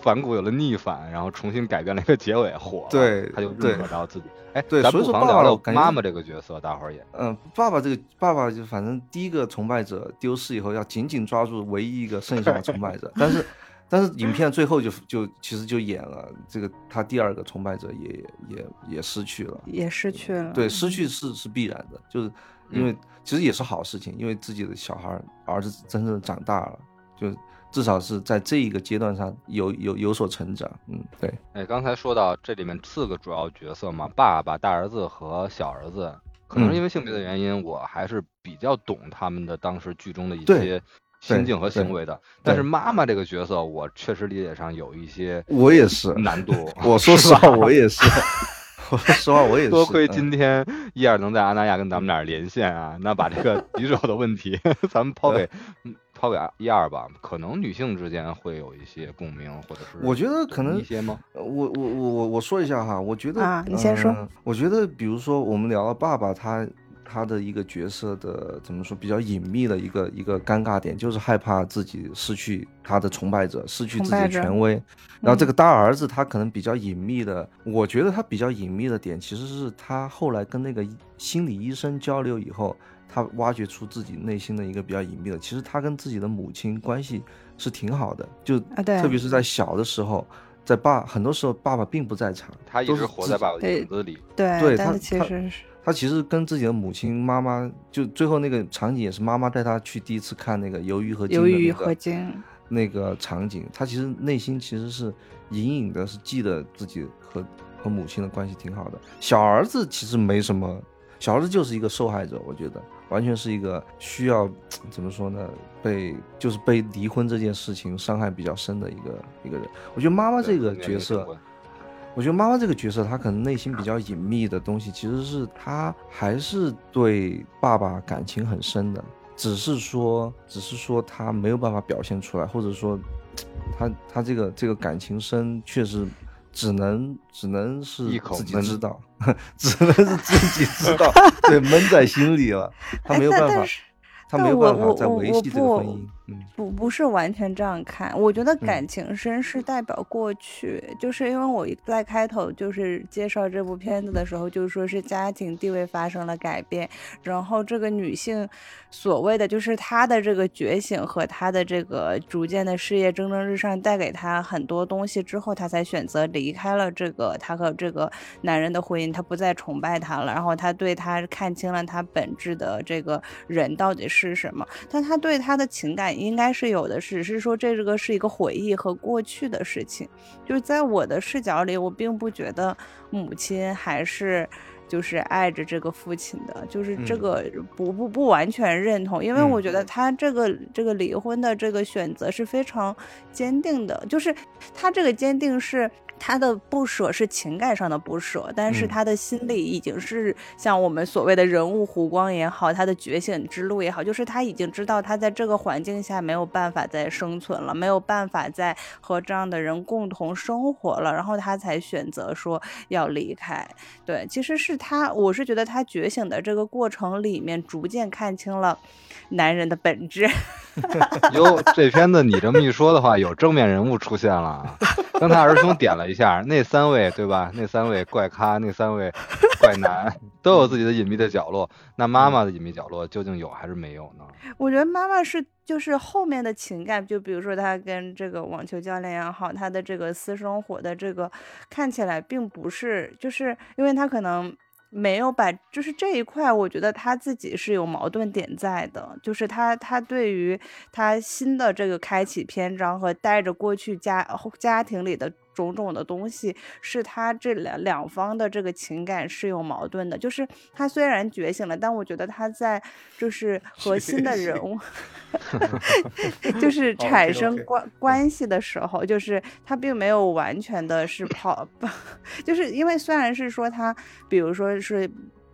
反骨，有了逆反，然后重新改变了一个结尾，火了，对他就对认可到自己。哎，对咱所以说聊聊妈妈这个角色，大伙儿也嗯，爸爸这个爸爸就反正第一个崇拜者丢失以后，要紧紧抓住唯一一个剩下的崇拜者，但是但是影片最后就就其实就演了这个他第二个崇拜者也也也失去了，也失去了，对，失去是是必然的，就是因为其实也是好事情，因为自己的小孩儿儿子真正的长大了，就至少是在这一个阶段上有有有所成长。嗯，对，哎，刚才说到这里面四个主要角色嘛，爸爸、大儿子和小儿子，可能是嗯。因为性别的原因，我还是比较懂他们的当时剧中的一些心境和行为的。但是妈妈这个角色，我确实理解上有一些我也是，难度。我说实话，我也是。我说实话，我也是。多亏嗯今天伊尔能在阿那亚跟咱们俩连线啊，那把这个棘手的问题 咱们抛给嗯抛给一二吧。可能女性之间会有一些共鸣，或者是我觉得可能一些吗？呃我我我我我说一下哈，我觉得啊你先说呃我觉得比如说我们聊到爸爸他他的一个角色的怎么说比较隐秘的一个一个尴尬点，就是害怕自己失去他的崇拜者，失去自己的权威。然后这嗯。个大儿子他可能比较隐秘的，我觉得他比较隐秘的点，其实是他后来跟那个心理医生交流以后，他挖掘出自己内心的一个比较隐秘的，其实他跟自己的母亲关系是挺好的，就特别是在小的时候，在爸很多时候爸爸并不在场，他一直都是活在爸爸的影子里。对，对他但是其实是他其实跟自己的母亲妈妈，就最后那个场景也是妈妈带他去第一次看那个鱿鱼和金鱿鱼的那个和金，那个场景，他其实内心其实是隐隐的是记得自己和和母亲的关系挺好的。小儿子其实没什么，小儿子就是一个受害者，我觉得完全是一个需要怎么说呢？被就是被离婚这件事情伤害比较深的一个一个人。我觉得妈妈这个角色，我觉得妈妈这个角色，她可能内心比较隐秘的东西，其实是她还是对爸爸感情很深的，只是说，只是说她没有办法表现出来，或者说，她她这个这个感情深，确实只能只能是一口闷自己知道，只能是自己知道，对，闷在心里了，她哎没有办法，但但是她没有办法再维系这个婚姻，嗯。不不是完全这样看，我觉得嗯感情深是代表过去，就是因为我在开头就是介绍这部片子的时候，就说是家庭地位发生了改变，然后这个女性所谓的就是她的这个觉醒和她的这个逐渐的事业蒸蒸日上，带给她很多东西之后，她才选择离开了这个她和这个男人的婚姻，她不再崇拜他了，然后她对他看清了他本质的这个人到底是什么。但她对他的情感应该是有的，只是说这个是一个回忆和过去的事情。就是在我的视角里，我并不觉得母亲还是。就是爱着这个父亲的，就是这嗯个不不不完全认同，因为嗯我觉得他这个这个离婚的这个选择是非常坚定的，就是他这个坚定是他的不舍是情感上的不舍，但是嗯他的心里已经是像我们所谓的人物弧光也好，他的觉醒之路也好，就是他已经知道他在这个环境下没有办法再生存了，没有办法再和这样的人共同生活了，然后他才选择说要离开。对，其实是他，我是觉得他觉醒的这个过程里面，逐渐看清了男人的本质。哟，这片子你这么一说的话，有正面人物出现了啊！刚才儿兄点了一下，那三位对吧？那三位怪咖，那三位怪男，都有自己的隐秘的角落。那妈妈的隐秘角落究竟有还是没有呢？我觉得妈妈是就是后面的情感，就比如说她跟这个网球教练也好，她的这个私生活的这个看起来并不是，就是因为她可能。没有把，就是这一块，我觉得他自己是有矛盾点在的，就是他他对于他新的这个开启篇章和带着过去家家庭里的种种的东西，是他这两两方的这个情感是有矛盾的。就是他虽然觉醒了，但我觉得他在就是 核心的人物，就是 产生关关系的时候，就是他并没有完全的是跑，就是因为虽然是说他，比如说是。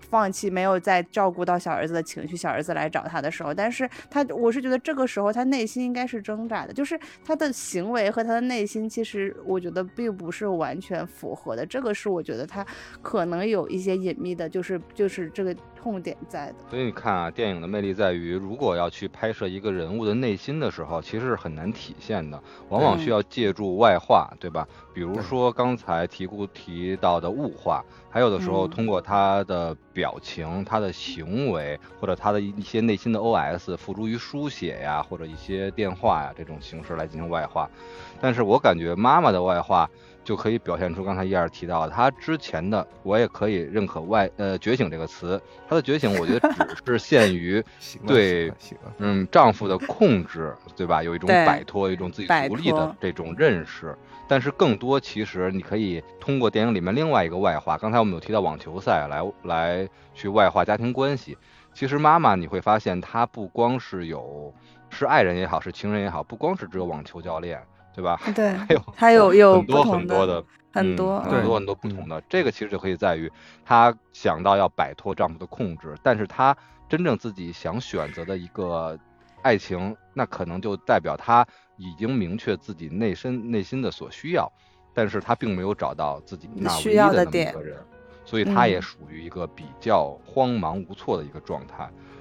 放弃没有再照顾到小儿子的情绪，小儿子来找他的时候，但是他我是觉得这个时候他内心应该是挣扎的，就是他的行为和他的内心，其实我觉得并不是完全符合的。这个是我觉得他可能有一些隐秘的，就是就是这个痛点在的。所以你看啊，电影的魅力在于，如果要去拍摄一个人物的内心的时候，其实是很难体现的，往往需要借助外化，对吧？比如说刚才提过提到的物化，还有的时候嗯通过他的表情、他的行为，或者他的一些内心的 OS，付诸于书写呀，或者一些电话呀这种形式来进行外化。但是我感觉妈妈的外化就可以表现出刚才一二提到的，他之前的我也可以认可外呃觉醒这个词，他的觉醒我觉得只 是限于 对嗯丈夫的控制，对吧？有一种摆脱，一种自己独立的这种认识。但是更多其实你可以通过电影里面另外一个外化，刚才我们有提到网球赛来来去外化家庭关系。其实妈妈你会发现，她不光是有是爱人也好，是情人也好，不光是只有网球教练，对吧？对还有还有有很多很多的嗯很多对很多很多不同的。这个其实就可以在于他想到要摆脱丈夫的控制，但是他真正自己想选择的一个爱情，那可能就代表他已经明确自己内身内心的所需要，但是他并没有找到自己那需唯一的那么一个人，所以他也嗯属于一个比较慌忙无措的一个状态。嗯，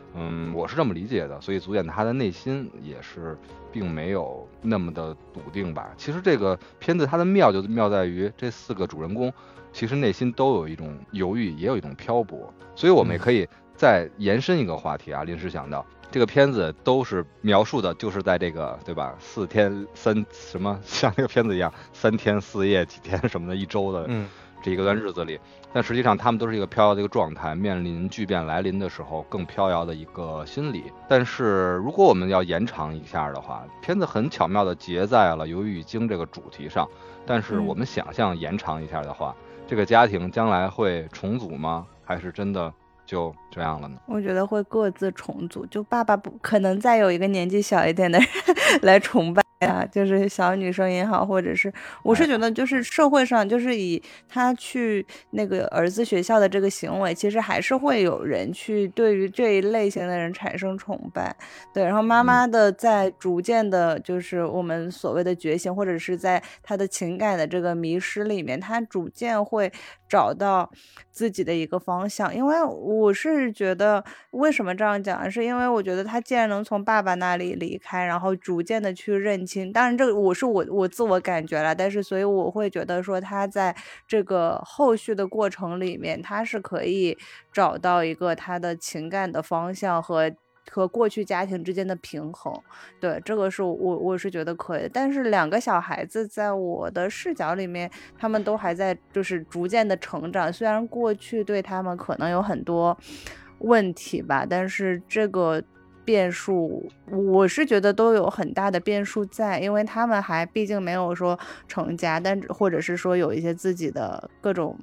我是这么理解的，所以足见他的内心也是并没有那么的笃定吧。其实这个片子它的妙就妙在于这四个主人公其实内心都有一种犹豫，也有一种漂泊，所以我们也可以再延伸一个话题啊。临时想到这个片子都是描述的，就是在这个对吧？四天三什么像那个片子一样，三天四夜几天什么的，一周的嗯这一个段日子里，但实际上他们都是一个飘摇的一个状态，面临巨变来临的时候更飘摇的一个心理。但是如果我们要延长一下的话，片子很巧妙的结在了《由于与经》这个主题上。但是我们想象延长一下的话，这个家庭将来会重组吗？还是真的就这样了呢？我觉得会各自重组，就爸爸不可能再有一个年纪小一点的人 来崇拜啊，就是小女生也好，或者是我是哎觉得就是社会上就是以他去那个儿子学校的这个行为，其实还是会有人去对于这一类型的人产生崇拜，对，然后妈嗯。妈的在逐渐的，就是我们所谓的觉醒，或者是在她的情感的这个迷失里面，她逐渐会找到自己的一个方向。因为我是觉得，为什么这样讲，是因为我觉得他既然能从爸爸那里离开，然后逐渐的去认清，当然这个我是我我自我感觉了，但是所以我会觉得说，他在这个后续的过程里面，他是可以找到一个他的情感的方向和。和过去家庭之间的平衡，对这个是我我是觉得可以。但是两个小孩子在我的视角里面，他们都还在就是逐渐的成长。虽然过去对他们可能有很多问题吧，但是这个变数，我是觉得都有很大的变数在，因为他们还毕竟没有说成家，但或者是说有一些自己的各种。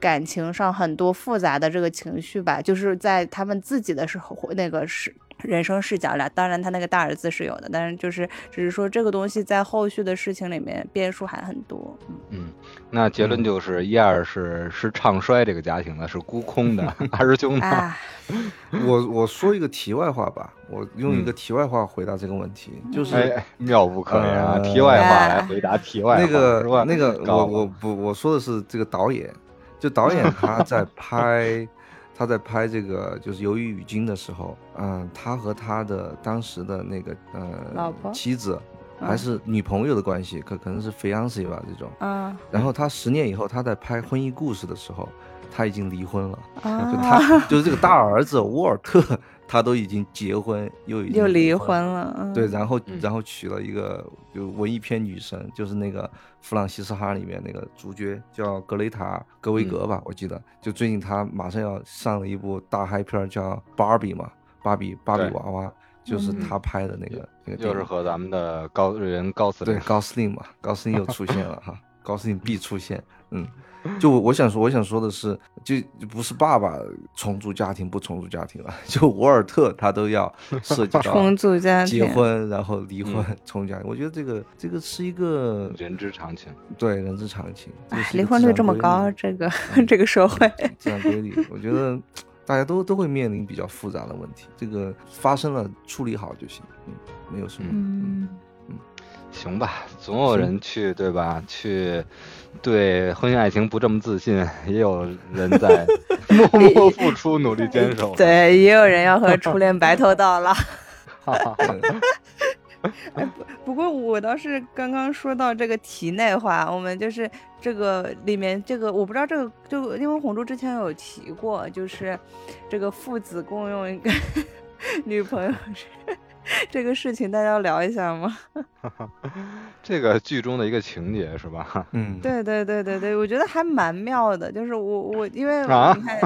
感情上很多复杂的这个情绪吧，就是在他们自己的时候，那个是人生视角了。当然，他那个大儿子是有的，但是就是只是说这个东西在后续的事情里面变数还很多。嗯，嗯，那结论就是一二是是唱衰这个家庭的，是孤空的二师兄 呢？啊，我我说一个题外话吧，我用一嗯个题外话回答这个问题，就是哎，妙不可言啊！呃题外话来回答题外话，那个是吧那个我我不我说的是这个导演，就导演 他在拍他在拍这个就是《鱿鱼与鲸》的时候，嗯，他和他的当时的那个呃老婆妻子还嗯是女朋友的关系，可可能是 fiance 吧这种。啊然后他十年以后他在拍《婚姻故事》的时候，他已经离婚了，就啊，他就是这个大儿子沃尔特，他都已经结婚又已经又离婚婚了。嗯对，然后嗯然后娶了一个就文艺片女神，就是那个《弗朗西斯哈》里面那个主角叫格雷塔·格维格吧，我记得。就最近他马上要上了一部大嗨片叫《芭比》嘛，芭比芭比娃娃，就是嗯她拍的那个那个电又是。和咱们的高人高司令，对高司令嘛，高司令又出现了哈，高司令必出现。嗯，就我我想说，我想说的是，就不是爸爸重组家庭不重组家庭了，就沃尔特他都要涉及到 重组家庭结婚，然后离婚嗯，重家庭。我觉得这个这个是一个人之常情。对人之常情。离婚率这么高，这个嗯这个社会，自然规律，我觉得大家都都会面临比较复杂的问题，这个发生了处理好就行，嗯，没有什么。嗯，行吧，总有人去对吧？去对婚姻爱情不这么自信，也有人在 默默付出、努力坚守。对，也有人要和初恋白头到老。哈哈，不过我倒是刚刚说到这个题内话，我们就是这个里面这个，我不知道这个就因为红珠之前有提过，就是这个父子共用一个 女朋友是 这个事情，大家要聊一下吗？这个剧中的一个情节是吧？嗯，对对对对对，我觉得还蛮妙的。就是我我因为啊你看，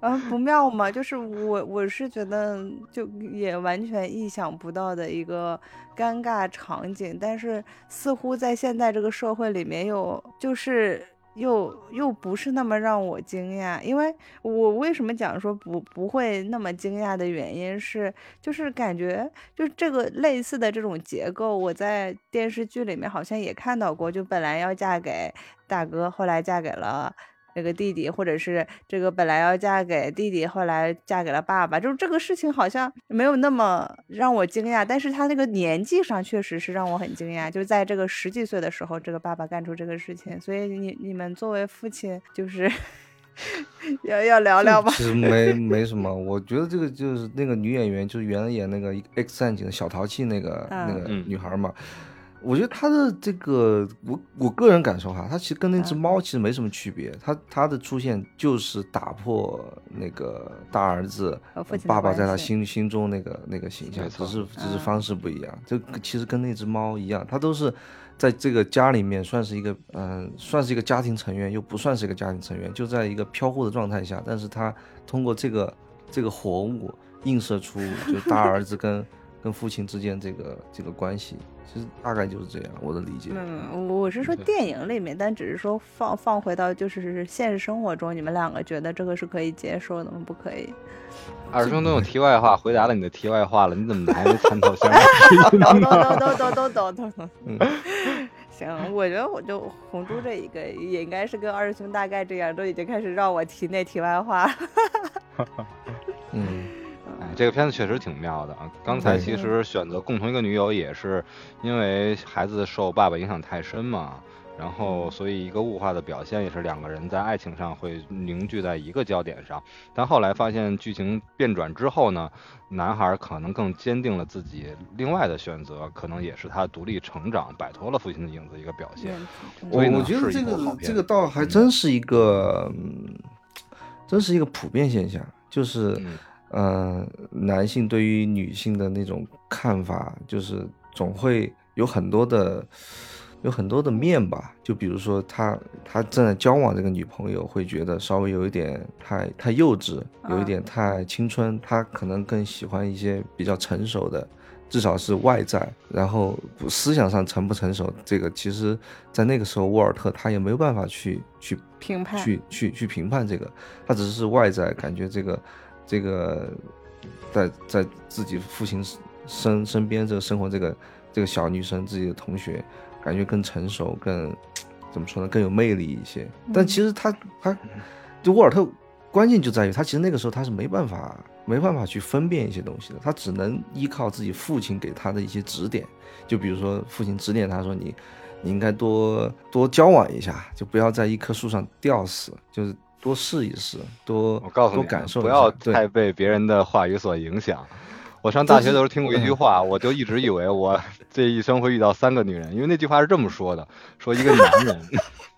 啊不妙嘛，就是我我是觉得就也完全意想不到的一个尴尬场景，但是似乎在现在这个社会里面有就是。又又不是那么让我惊讶，因为我为什么讲说不不会那么惊讶的原因是，就是感觉就是这个类似的这种结构，我在电视剧里面好像也看到过，就本来要嫁给大哥，后来嫁给了。那个弟弟，或者是这个本来要嫁给弟弟，后来嫁给了爸爸，就是这个事情好像没有那么让我惊讶，但是他那个年纪上确实是让我很惊讶，就在这个十几岁的时候，这个爸爸干出这个事情，所以你你们作为父亲，就是 要要聊聊吧？其实没没什么，我觉得这个就是那个女演员，就是原来演那个《X 战警》的小淘气那个、那个嗯女孩嘛。我觉得他的这个，我我个人感受哈，他其实跟那只嗯猫其实没什么区别。他他的出现就是打破那个大儿子爸爸在他心心中那个那个形象，只是只是嗯方式不一样。就其实跟那只猫一样，它都是在这个家里面算是一个嗯、算是一个家庭成员，又不算是一个家庭成员，就在一个飘忽的状态下，但是他通过这个这个活物映射出就大儿子跟跟父亲之间这个这个关系，其实大概就是这样，我的理解。嗯，我是说电影里面，但只是说放放回到就是现实生活中，你们两个觉得这个是可以接受的吗？不可以。二师兄都用题外话回答了你的题外话了，你怎么还没参透？哈哈哈！都都都都都都都都！行，我觉得我就红珠这一个也应该是跟二师兄大概这样，都已经开始让我提那题外话。哈哈哈哈哈！这个片子确实挺妙的啊！刚才其实选择共同一个女友，也是因为孩子受爸爸影响太深嘛，然后所以一个物化的表现也是两个人在爱情上会凝聚在一个焦点上。但后来发现剧情变转之后呢，男孩可能更坚定了自己另外的选择，可能也是他独立成长、摆脱了父亲的影子一个表现。我我觉得这个这个倒还真是一个，嗯，真是一个普遍现象，就是，嗯呃，男性对于女性的那种看法，就是总会有很多的，有很多的面吧。就比如说他他正在交往这个女朋友，会觉得稍微有一点太太幼稚，有一点太青春，他可能更喜欢一些比较成熟的。至少是外在，然后思想上成不成熟，这个其实，在那个时候，沃尔特他也没有办法去去评判去去去评判这个，他只是外在感觉这个这个在在自己父亲身身边这个生活这个这个小女生自己的同学，感觉更成熟，更怎么说呢，更有魅力一些。但其实他他就沃尔特关键就在于他其实那个时候他是没办法没办法去分辨一些东西的，他只能依靠自己父亲给他的一些指点，就比如说父亲指点他说你你应该多多交往一下，就不要在一棵树上吊死，就是多试一试，多我告诉你感受不要太被别人的话语所影响。我上大学的时候听过一句嗯话，我就一直以为我这一生会遇到三个女人，因为那句话是这么说的：说一个男人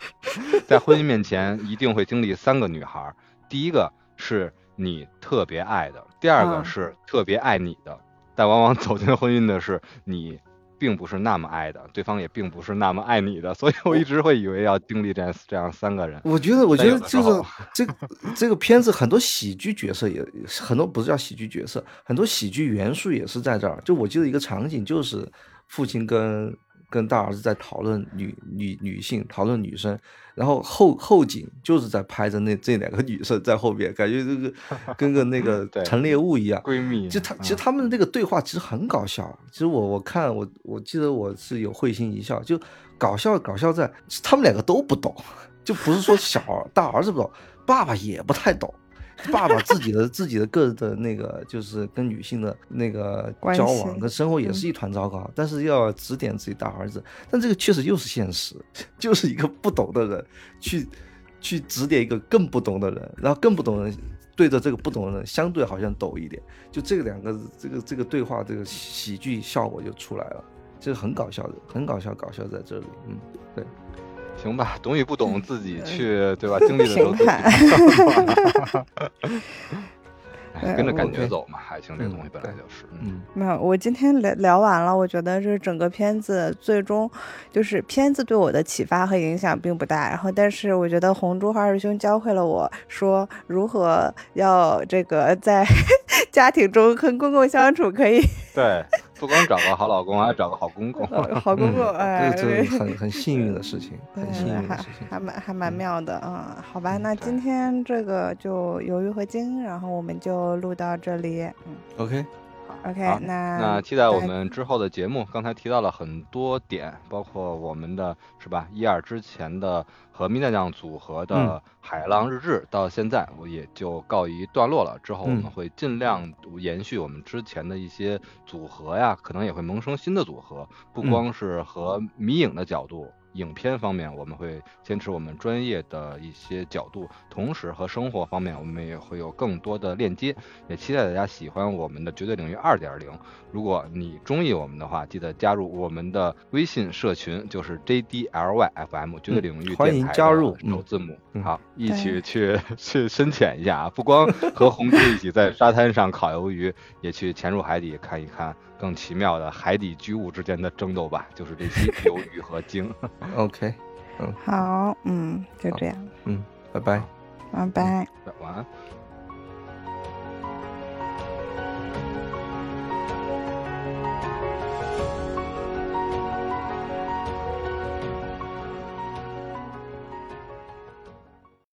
在婚姻面前一定会经历三个女孩，第一个是你特别爱的，第二个嗯是特别爱你的，但往往走进婚姻的是你。并不是那么爱的，对方也并不是那么爱你的，所以我一直会以为要经历这样这样三个人。我觉得，我觉得就是这个这个片子很多喜剧角色也很多不是叫喜剧角色，很多喜剧元素也是在这儿。就我记得一个场景，就是父亲跟跟大儿子在讨论女女女性，讨论女生，然后后后景就是在拍着那这两个女生在后边，感觉这个 跟个那个陈列物一样。闺蜜，就他其实嗯他们的这个对话其实很搞笑。其实我我看我我记得我是有会心一笑，就搞笑搞笑在他们两个都不懂，就不是说小儿大儿子不懂，爸爸也不太懂。爸爸自己的自己的个人的那个就是跟女性的那个交往跟生活也是一团糟糕，但是要指点自己大儿子，但这个确实又是现实，就是一个不懂的人去去指点一个更不懂的人，然后更不懂的人对着这个不懂的人相对好像懂一点，就这两个这个这个对话这个喜剧效果就出来了，这个很搞笑的，很搞笑，搞笑在这里，嗯，对。行吧，懂与不懂自己去，对吧？经历的时候评自己跟着感觉走嘛，爱情这个东西本来就是。嗯没有，我今天聊聊完了，我觉得这整个片子最终就是片子对我的启发和影响并不大，然后但是我觉得红珠和二师兄教会了我说如何要这个在家庭中跟公公相处，可以对，不光找个好老公，还找个好公公。呃好公公，哎，这很很幸运的事情，很幸运还的事情。还蛮还蛮妙的啊、嗯，好吧，嗯那今天这个就鱿鱼和金，然后我们就录到这里，嗯 OK，，OK，那那期待我们之后的节目。刚才提到了很多点，包括我们的是吧一二之前的和米娜酱组合的嗯《海浪日志》，到现在我也就告一段落了。之后我们嗯会尽量延续我们之前的一些组合呀，可能也会萌生新的组合，不嗯光是和迷影的角度。影片方面，我们会坚持我们专业的一些角度，同时和生活方面，我们也会有更多的链接。也期待大家喜欢我们的绝对领域二点零。如果你中意我们的话，记得加入我们的微信社群，就是 JDLYFM 绝对领域嗯欢迎电台加入的首字母。嗯好，一起去 去深潜一下啊！不光和红猪一起在沙滩上烤鱿鱼，也去潜入海底看一看更奇妙的海底巨物之间的争斗吧。就是这些 鱿鱼和鲸。OK，嗯好，嗯，就这样，嗯，拜拜。拜拜。晚安。